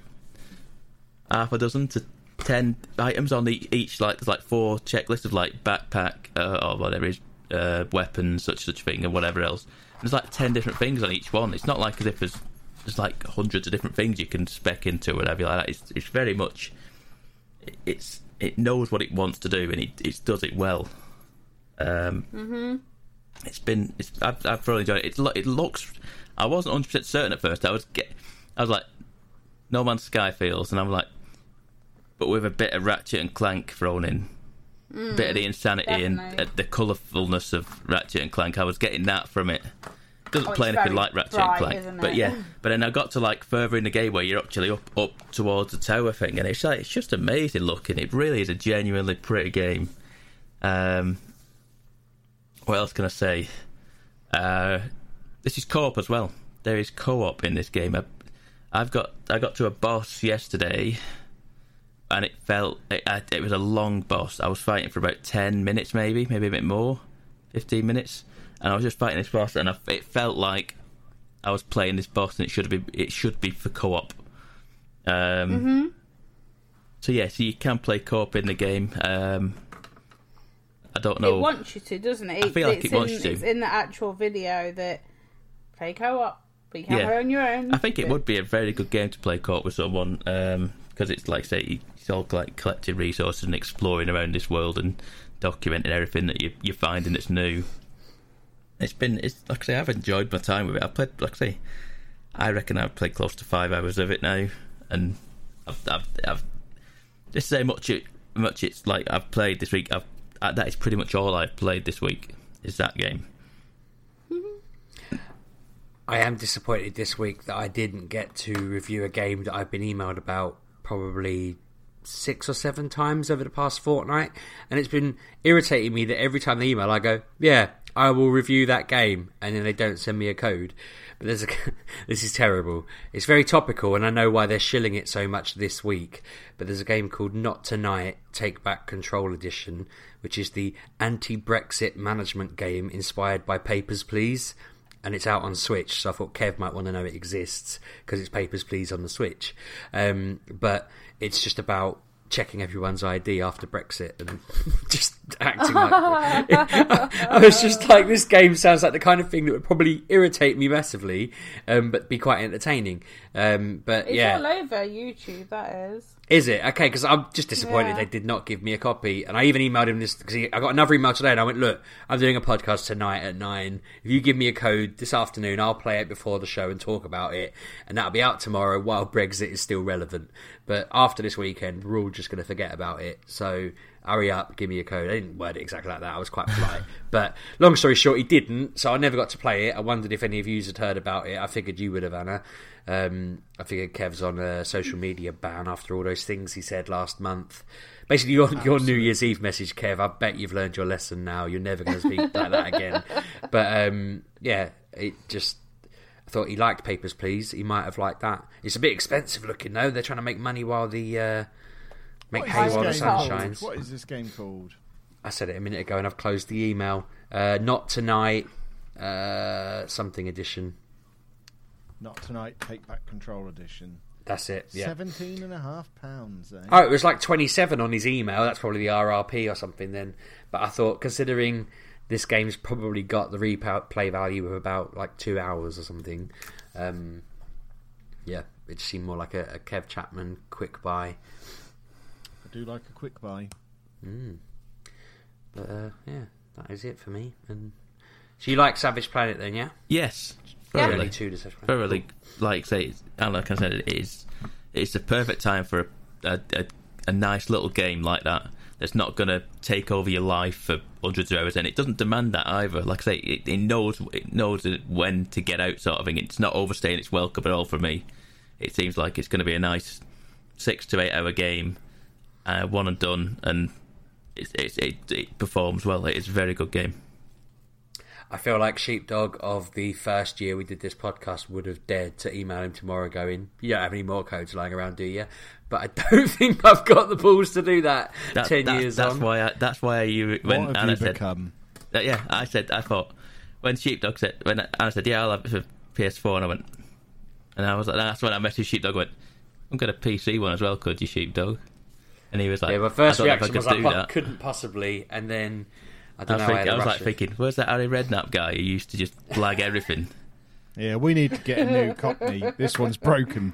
half a dozen to ten items on the each. Like there's like four checklists of like backpack uh, or whatever is, uh, weapons such such thing and whatever else. There's like ten different things on each one. It's not like as if there's there's like hundreds of different things you can spec into or whatever like that. It's it's very much it's it knows what it wants to do and it it does it well. Um, it's been it's I've, I've really enjoyed it. It, lo- it looks. I wasn't 100 percent certain at first. I was get. I was like, No Man's Sky feels, and I'm like, but with a bit of Ratchet and Clank thrown in, bit of the insanity and uh, the colourfulness of Ratchet and Clank. I was getting that from it. Doesn't Oh, play anything like Ratchet bright, and Clank, but yeah. But then I got to like further in the game where you're actually up up towards the tower thing, and it's like it's just amazing looking. It really is a genuinely pretty game. Um, what else can I say? Uh, this is co-op as well. There is co-op in this game. I, I've got I got to a boss yesterday, and it felt it, it was a long boss. I was fighting for about ten minutes, maybe, maybe a bit more, fifteen minutes, and I was just fighting this boss, and I, it felt like I was playing this boss, and it should be it should be for co-op. Um, So yeah, so you can play co-op in the game. Um, I don't know. It wants you to, doesn't it? I feel like it's it wants in, you to. It's in the actual video that play co-op, but you can Yeah. play on your own. I think it would be a very good game to play co-op with someone because it's like say it's all like collecting resources and exploring around this world and documenting everything that you you're finding that's new. It's been it's like I say I've enjoyed my time with it. I played like I say I reckon I've played close to five hours of it now, and I've I've, I've just say much it much it's like I've played this week. I've uh, that is pretty much all I've played this week. Is that game? I am disappointed this week that I didn't get to review a game that I've been emailed about probably six or seven times over the past fortnight, and it's been irritating me that every time they email, I go, "Yeah, I will review that game," and then they don't send me a code. But there's a [laughs] this is terrible. It's very topical, and I know why they're shilling it so much this week. But there's a game called Not Tonight: Take Back Control Edition, which is the anti-Brexit management game inspired by Papers, Please and it's out on Switch. So I thought Kev might want to know it exists because it's Papers, Please on the Switch. Um, but it's just about checking everyone's ID after Brexit and [laughs] just acting like. [laughs] I was just like, this game sounds like the kind of thing that would probably irritate me massively, um, but be quite entertaining. Um, but It's yeah, all over YouTube. That is. Is it okay? Because I'm just disappointed Yeah. they did not give me a copy, and I even emailed him this because I got another email today, and I went, "Look, I'm doing a podcast tonight at nine. If you give me a code this afternoon, I'll play it before the show and talk about it, and that'll be out tomorrow while Brexit is still relevant. But after this weekend, we're all just going to forget about it. So hurry up, give me a code." I didn't word it exactly like that. I was quite polite, [laughs] but long story short, he didn't. So I never got to play it. I wondered if any of you had heard about it. I figured you would have, Anna. Um, I figured Kev's on a social media ban after all those things he said last month. Basically, your, your New Year's Eve message, Kev. I bet you've learned your lesson now. You're never going to speak like that again. [laughs] But um, yeah, it just. I thought he liked Papers, Please. He might have liked that. It's a bit expensive looking though. They're trying to make money while the uh, make hay while the sun called? shines. What is this game called? I said it a minute ago, and I've closed the email. Uh, not tonight. Uh, something edition. Not tonight. Take back control edition. That's it. Yeah. Seventeen and a half pounds. Eh? Oh, it was like 27 on his email. That's probably the RRP or something then. But I thought, considering this game's probably got the replay value of about like two hours or something, um, yeah, it just seemed more like a, a Kev Chapman quick buy. I do like a quick buy. But uh, yeah, that is it for me. And so you like Savage Planet then, yeah? Yes, Only thoroughly. two to Savage Planet. like say like I said it is it's the perfect time for a, a, a nice little game like that that's not going to take over your life for hundreds of hours and it doesn't demand that either. Like I say it, it knows it knows when to get out sort of thing. It's not overstaying its welcome at all for me. It seems like it's going to be a nice six to eight hour game uh, one and done and it's, it's, it, it performs well. It's a very good game I feel like Sheepdog of the first year we did this podcast would have dared to email him tomorrow going, You don't have any more codes lying around, do you? But I [laughs] don't think I've got the balls to do that, That- 10 that's, years that's on. why I, that's why you when what have Anna you said become? Uh, yeah, I said I thought when Sheepdog said when Anna said yeah I'll have it for PS4 and I went and I was like that's when I messaged Sheepdog went I'm got a PC one as well could you Sheepdog and he was like yeah, my first I don't know if I reaction was like, do couldn't possibly. And then I I don't was, know. I, thinking, had I a was like of- thinking where's that Harry Redknapp guy who used to just blag everything [laughs] Yeah, we need to get a new Cockney. This one's broken.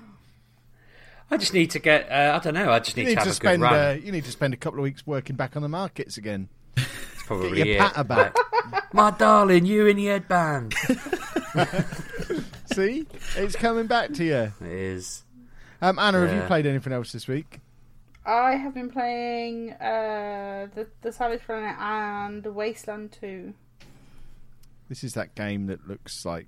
I just need to get. Uh, I don't know. I just need, need to to have a spend. good run. Uh, you need to spend a couple of weeks working back on the markets again. It's probably Get your it. patter back. My darling, you in the headband. [laughs] See, it's coming back to you. It is. Um, Anna, have you played anything else this week? I have been playing uh, the the Savage Planet and Wasteland Two. This is that game that looks like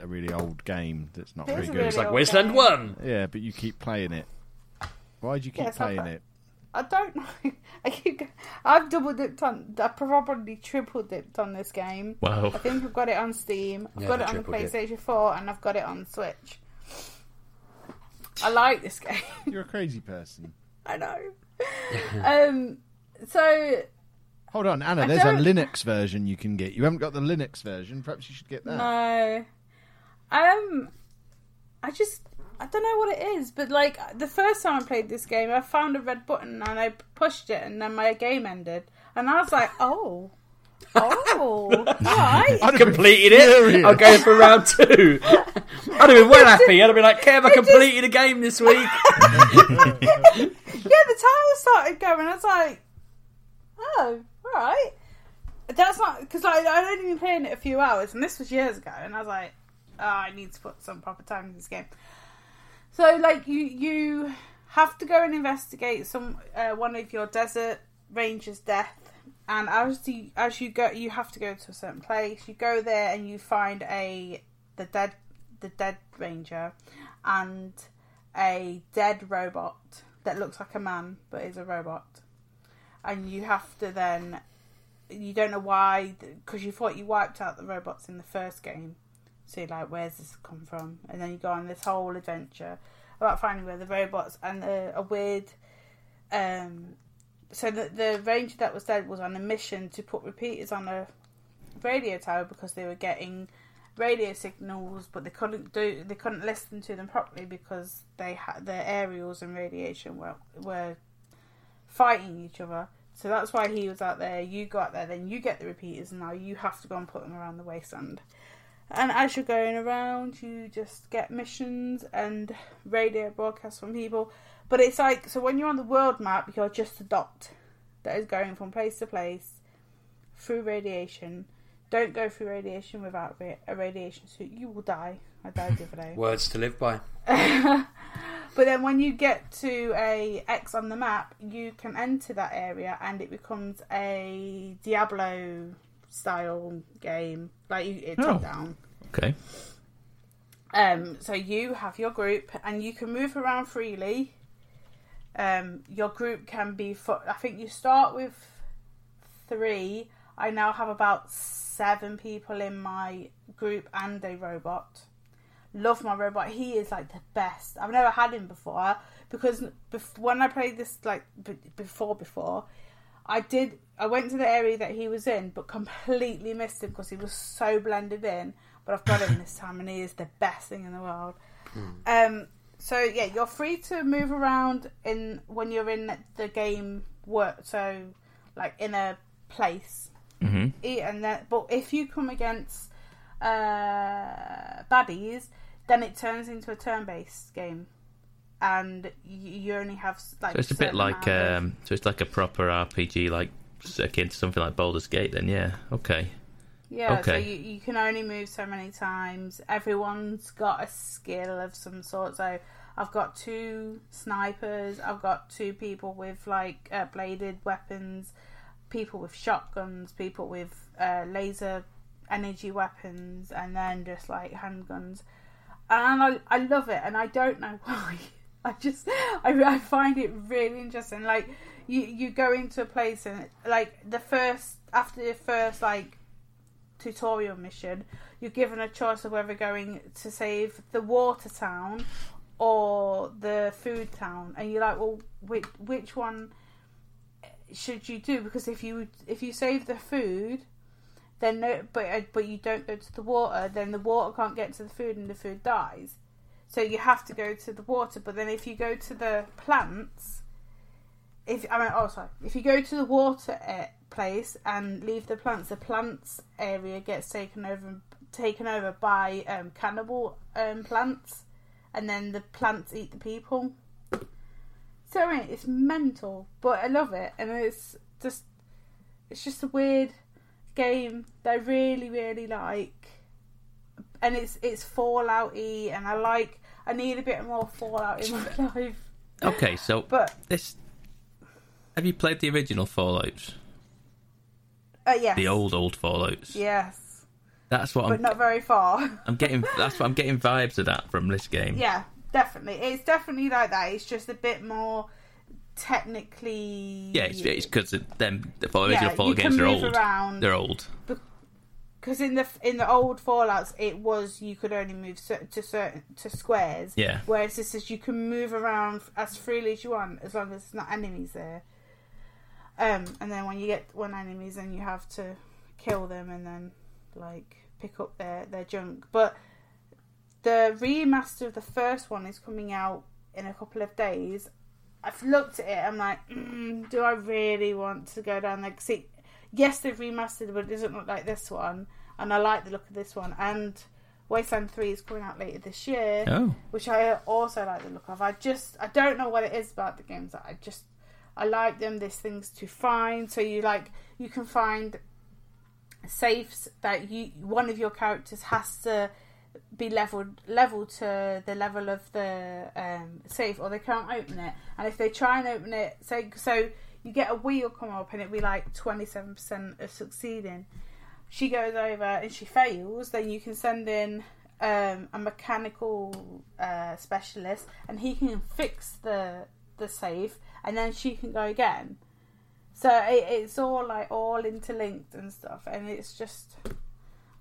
a really old game that's not It very is a good. really It's like old Wasteland game. 1. Yeah, but you keep playing it. Why do you keep Yes, I playing play- it? I don't know. [laughs] I keep. go- I've double dipped on. I've probably triple dipped on this game. Wow. I think I've got it on Steam. I've got it on the triple dip. PlayStation Four, and I've got it on Switch. I like this [laughs] game. You're a crazy person. I know. [laughs] um. So Hold on, Anna. I there's a don't- Linux version you can get. You haven't got the Linux version. Perhaps you should get that. No. Um, I just I don't know what it is, but like the first time I played this game, I found a red button and I pushed it, and then my game ended, and I was like, oh, oh, [laughs] right. I'd Completed it. I'm going for round two. I'd have been well happy. I'd have been like, Kev, I completed a game this week. yeah, the timer started going. I was like, oh, all right. That's not because like, I'd only been playing it a few hours, and this was years ago, and I was like, oh, I need to put some proper time in this game. So, like, you you have to go and investigate some uh, one of your desert rangers' death, and as you as you go, you have to go to a certain place. You go there and you find a the dead the dead ranger, and a dead robot that looks like a man but is a robot, and you have to then you don't know why because you thought you wiped out the robots in the first game. So you're like, where's this come from? And then you go on this whole adventure about finding where the robots and a, a weird. Um, so the the ranger that was dead was on a mission to put repeaters on a radio tower because they were getting radio signals, but they couldn't do they couldn't listen to them properly because they had their aerials and radiation were were fighting each other. So that's why he was out there. You go out there, then you get the repeaters, and now you have to go and put them around the wasteland. And as you're going around, you just get missions and radio broadcasts from people. But it's like so when you're on the world map, you're just a dot that is going from place to place through radiation. Don't go through radiation without a radiation suit. You will die. I died the other day. [laughs] Words to live by. [laughs] But then when you get to a X on the map, you can enter that area and it becomes a Diablo style game. Like you, it's Oh. top down. Okay. Um, so you have your group and you can move around freely. Um, your group can be. For, I think you start with three. I now have about seven people in my group and a robot. Love my robot. He is like the best. I've never had him before because bef- when I played this like b- before before, I did. I went to the area that he was in, but completely missed him because he was so blended in. But I've got him this time, and he is the best thing in the world. Um, so yeah, you're free to move around in when you're in the game work. So like in a place, hmm E- and then but if you come against uh, baddies, then it turns into a turn-based game, and you, you only have like. So it's a bit like um, so it's like a proper RPG, like akin to something like Baldur's Gate. Then yeah, okay. Yeah, so you, you can only move so many times. Everyone's got a skill of some sort. So I've got two snipers. I've got two people with like uh, bladed weapons. People with shotguns. People with uh, laser energy weapons, and then just like handguns. And I, I love it, and I don't know [laughs] why. I just I, I find it really interesting. Like you you go into a place and like the first after the first like tutorial mission, you're given a choice of whether going to save the water town or the food town, and you're like, well, which which one should you do? Because if you if you save the food, then no, but uh, but you don't go to the water, then the water can't get to the food, and the food dies. So you have to go to the water. But then if you go to the plants, if I mean, oh sorry, if you go to the water place and leave the plants, the plants area gets taken over taken over by um, cannibal um, plants, and then the plants eat the people. So I mean, it's mental, but I love it, and it's just it's just a weird game that I really, really like, and it's it's Fallout-y, and I like. I need a bit more Fallout in my [laughs] life. Okay, so But this. Have you played the original Fallout's? Uh, yes, The old old Fallout's. yes, That's what but I'm. not very far. [laughs] I'm getting. That's what I'm getting vibes of that from this game. Yeah, definitely. It's definitely like that. It's just a bit more technically. Yeah, it's it's because them the original Yeah, Fallout games are old. around. They're old. because in the in the old Fallout's, it was you could only move to certain to squares. Yeah. Whereas this is you can move around as freely as you want as long as there's not enemies there. Um, and then when you get one enemies, then you have to kill them and then like pick up their their junk. But the remaster of the first one is coming out in a couple of days. I've looked at it. I'm like, mm, do I really want to go down there? See, yes, they've remastered, but it doesn't look like this one. And I like the look of this one. And Wasteland Three is coming out later this year, Oh, which I also like the look of. I just, I don't know what it is about the games that I just, I like them. There's things to find, so you like, you can find safes that you one of your characters has to be leveled level to the level of the um, safe or they can't open it. And if they try and open it so so you get a wheel come up and it'll be like 27% of succeeding. She goes over and she fails then you can send in um, a mechanical uh, specialist and he can fix the the safe and then she can go again so it, it's all like all interlinked and stuff, and it's just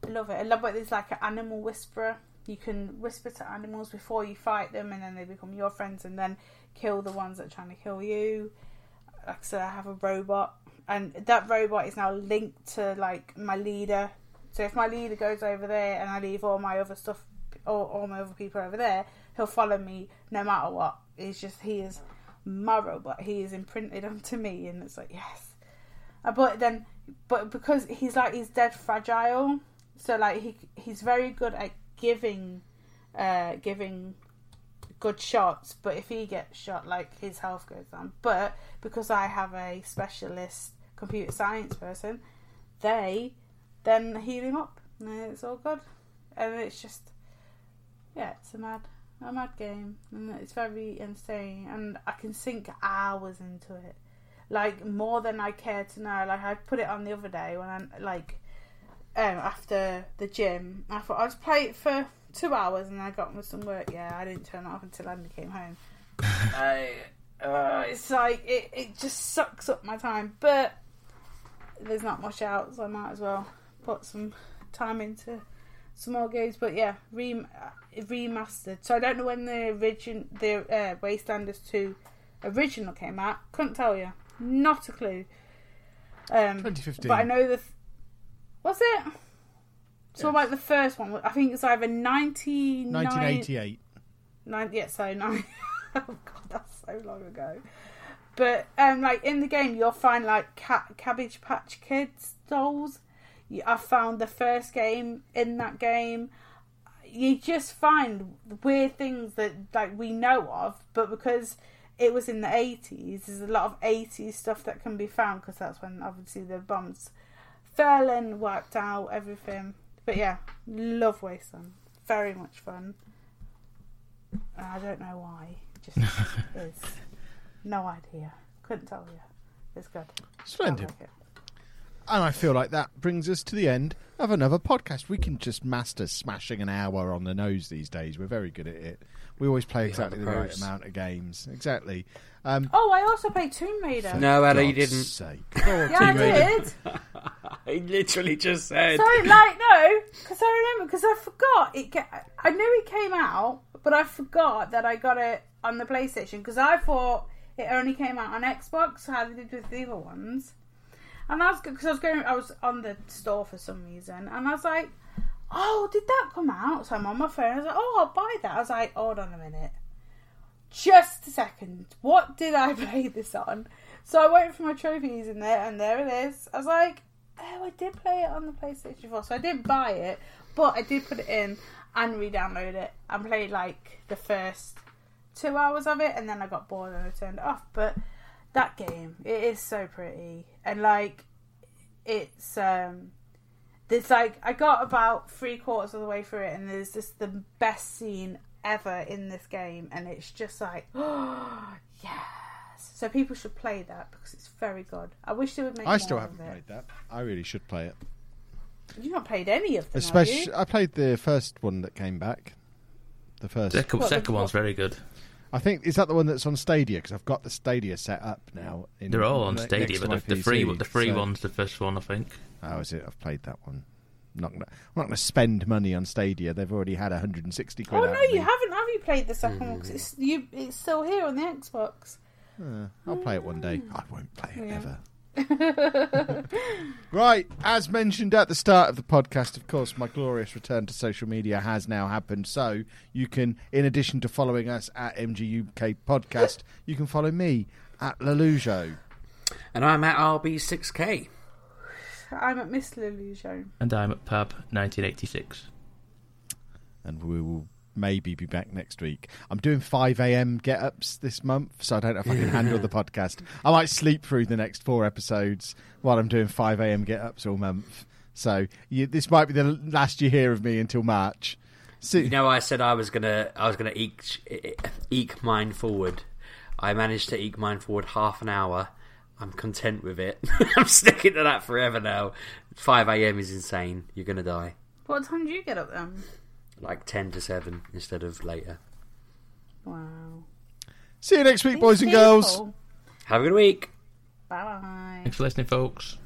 I love it. I love it. There's like an animal whisperer. You can whisper to animals before you fight them, and then they become your friends, and then kill the ones that are trying to kill you. Like I said, I have a robot, and that robot is now linked to like my leader. So if my leader goes over there, and I leave all my other stuff, all, all my other people over there, he'll follow me no matter what. It's just he is my robot. He is imprinted [laughs] onto me, and it's like yes. Uh, But then, but because he's like he's dead fragile, so like he he's very good at giving, uh, giving good shots. But if he gets shot, like his health goes down. But because I have a specialist computer science person, they then heal him up, and it's all good. And it's just, yeah, it's a mad a mad game. And it's very insane. And I can sink hours into it. Like more than I care to know. Like I put it on the other day when I like um after the gym. I thought just play it for two hours and I got with some work. Yeah I didn't turn it off until Andy came home. [laughs] I, uh, it's like it, it just sucks up my time. But there's not much out so I might as well put some time into some more games but yeah rem- remastered. So I don't know when the origin the uh, Wastelanders two original came out. Couldn't tell you. Not a clue. Um, 2015. But I know the. Th- was it? So Yes. like the first one, I think it's either 99 1988. Nine, yeah, so nine. [laughs] oh god, that's so long ago. But um, like in the game, you'll find like ca- Cabbage Patch Kids dolls. I found the first game in that game. You just find weird things that like we know of, but because it was in the eighties, there's a lot of eighties stuff that can be found because that's when obviously the bombs fell and wiped out everything. But yeah, love Wasteland. Very much fun. I don't know why. Just [laughs] is. No idea. Couldn't tell you. It's good. Splendid. Like it. And I feel like that brings us to the end of another podcast. We can just master smashing an hour on the nose these days. We're very good at it. We always play exactly the right amount of games. Exactly. Um, Oh, I also played Tomb Raider. No, Anna, you didn't. Sake. [laughs] Go on, Yeah, I Tomb Raider. did. [laughs] He literally just said. So, like, no, because I remember, because I forgot it. Ca- I knew it came out, but I forgot that I got it on the PlayStation because I thought it only came out on Xbox, how they did with the other ones. And I was because I was going, I was on the store for some reason, and I was like, "Oh, did that come out?" So I'm on my phone. I was like, "Oh, I'll buy that." I was like, "Hold on a minute." Just a second. What did I [laughs] play this on? So I went for my trophies in there, and there it is. I was like, oh, I did play it on the PlayStation 4. So I did buy it, but I did put it in and re download it and played like the first two hours of it, and then I got bored and I turned it off. But that game, it is so pretty. And like, it's, um, there's like I got about three quarters of the way through it, and there's just the best scene ever in this game, and it's just like, oh [gasps] yes. So people should play that because it's very good. I wish they would make. I still more haven't it. played that. I really should play it. You've not played any of them, have Especially, you? I played the first one that came back. The first. Second, What, the- one's what- very good. I think is that the one that's on Stadia because I've got the Stadia set up now. In, They're all on ne- Stadia, but my the, the free the free so- one's the first one, I think. Oh, is it? I've played that one. I'm not gonna. I'm not gonna spend money on Stadia. They've already had 160 quid. Oh out no, of you me. haven't. Have you played the second one? 'Cause it's you. It's still here on the Xbox. Uh, I'll play it one day. Hmm. I won't play it ever. [laughs] right, as mentioned at the start of the podcast, of course, my glorious return to social media has now happened. So you can, in addition to following us at MGUK Podcast, you can follow me at Lollujo. And I'm at RB6K. I'm at Miss Lollujo. And I'm at Pab 1986. and we will maybe be back next week. I'm doing 5 a.m. get ups this month, so I don't know if I can handle the podcast. I might sleep through the next four episodes while I'm doing 5 a.m. get ups all month. So you, this might be the last you hear of me until March. See, You know, I said I was gonna, I was gonna eke, eke mine forward. I managed to eke mine forward half an hour. I'm content with it. [laughs] I'm sticking to that forever now. 5 a.m. is insane. You're gonna die. What time do you get up then? Like 10 to 7 instead of later. Wow. see you next week, boys and girls. Have a good week. Bye bye. Thanks for listening, folks.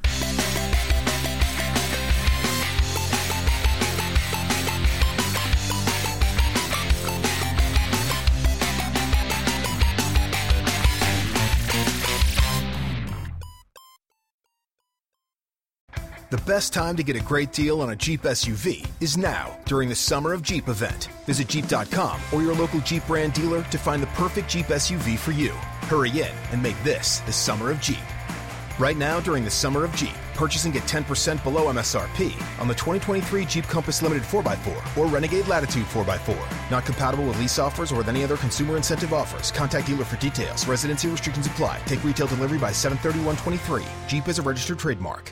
The best time to get a great deal on a Jeep SUV is now during the Summer of Jeep event. Visit Jeep.com or your local Jeep brand dealer to find the perfect Jeep SUV for you. Hurry in and make this the Summer of Jeep. Right now, during the Summer of Jeep, purchase and get 10% below MSRP on the 2023 Jeep Compass Limited 4x4 or Renegade Latitude 4x4. Not compatible with lease offers or with any other consumer incentive offers. Contact dealer for details. Residency restrictions apply. Take retail delivery by 731.23. Jeep is a registered trademark.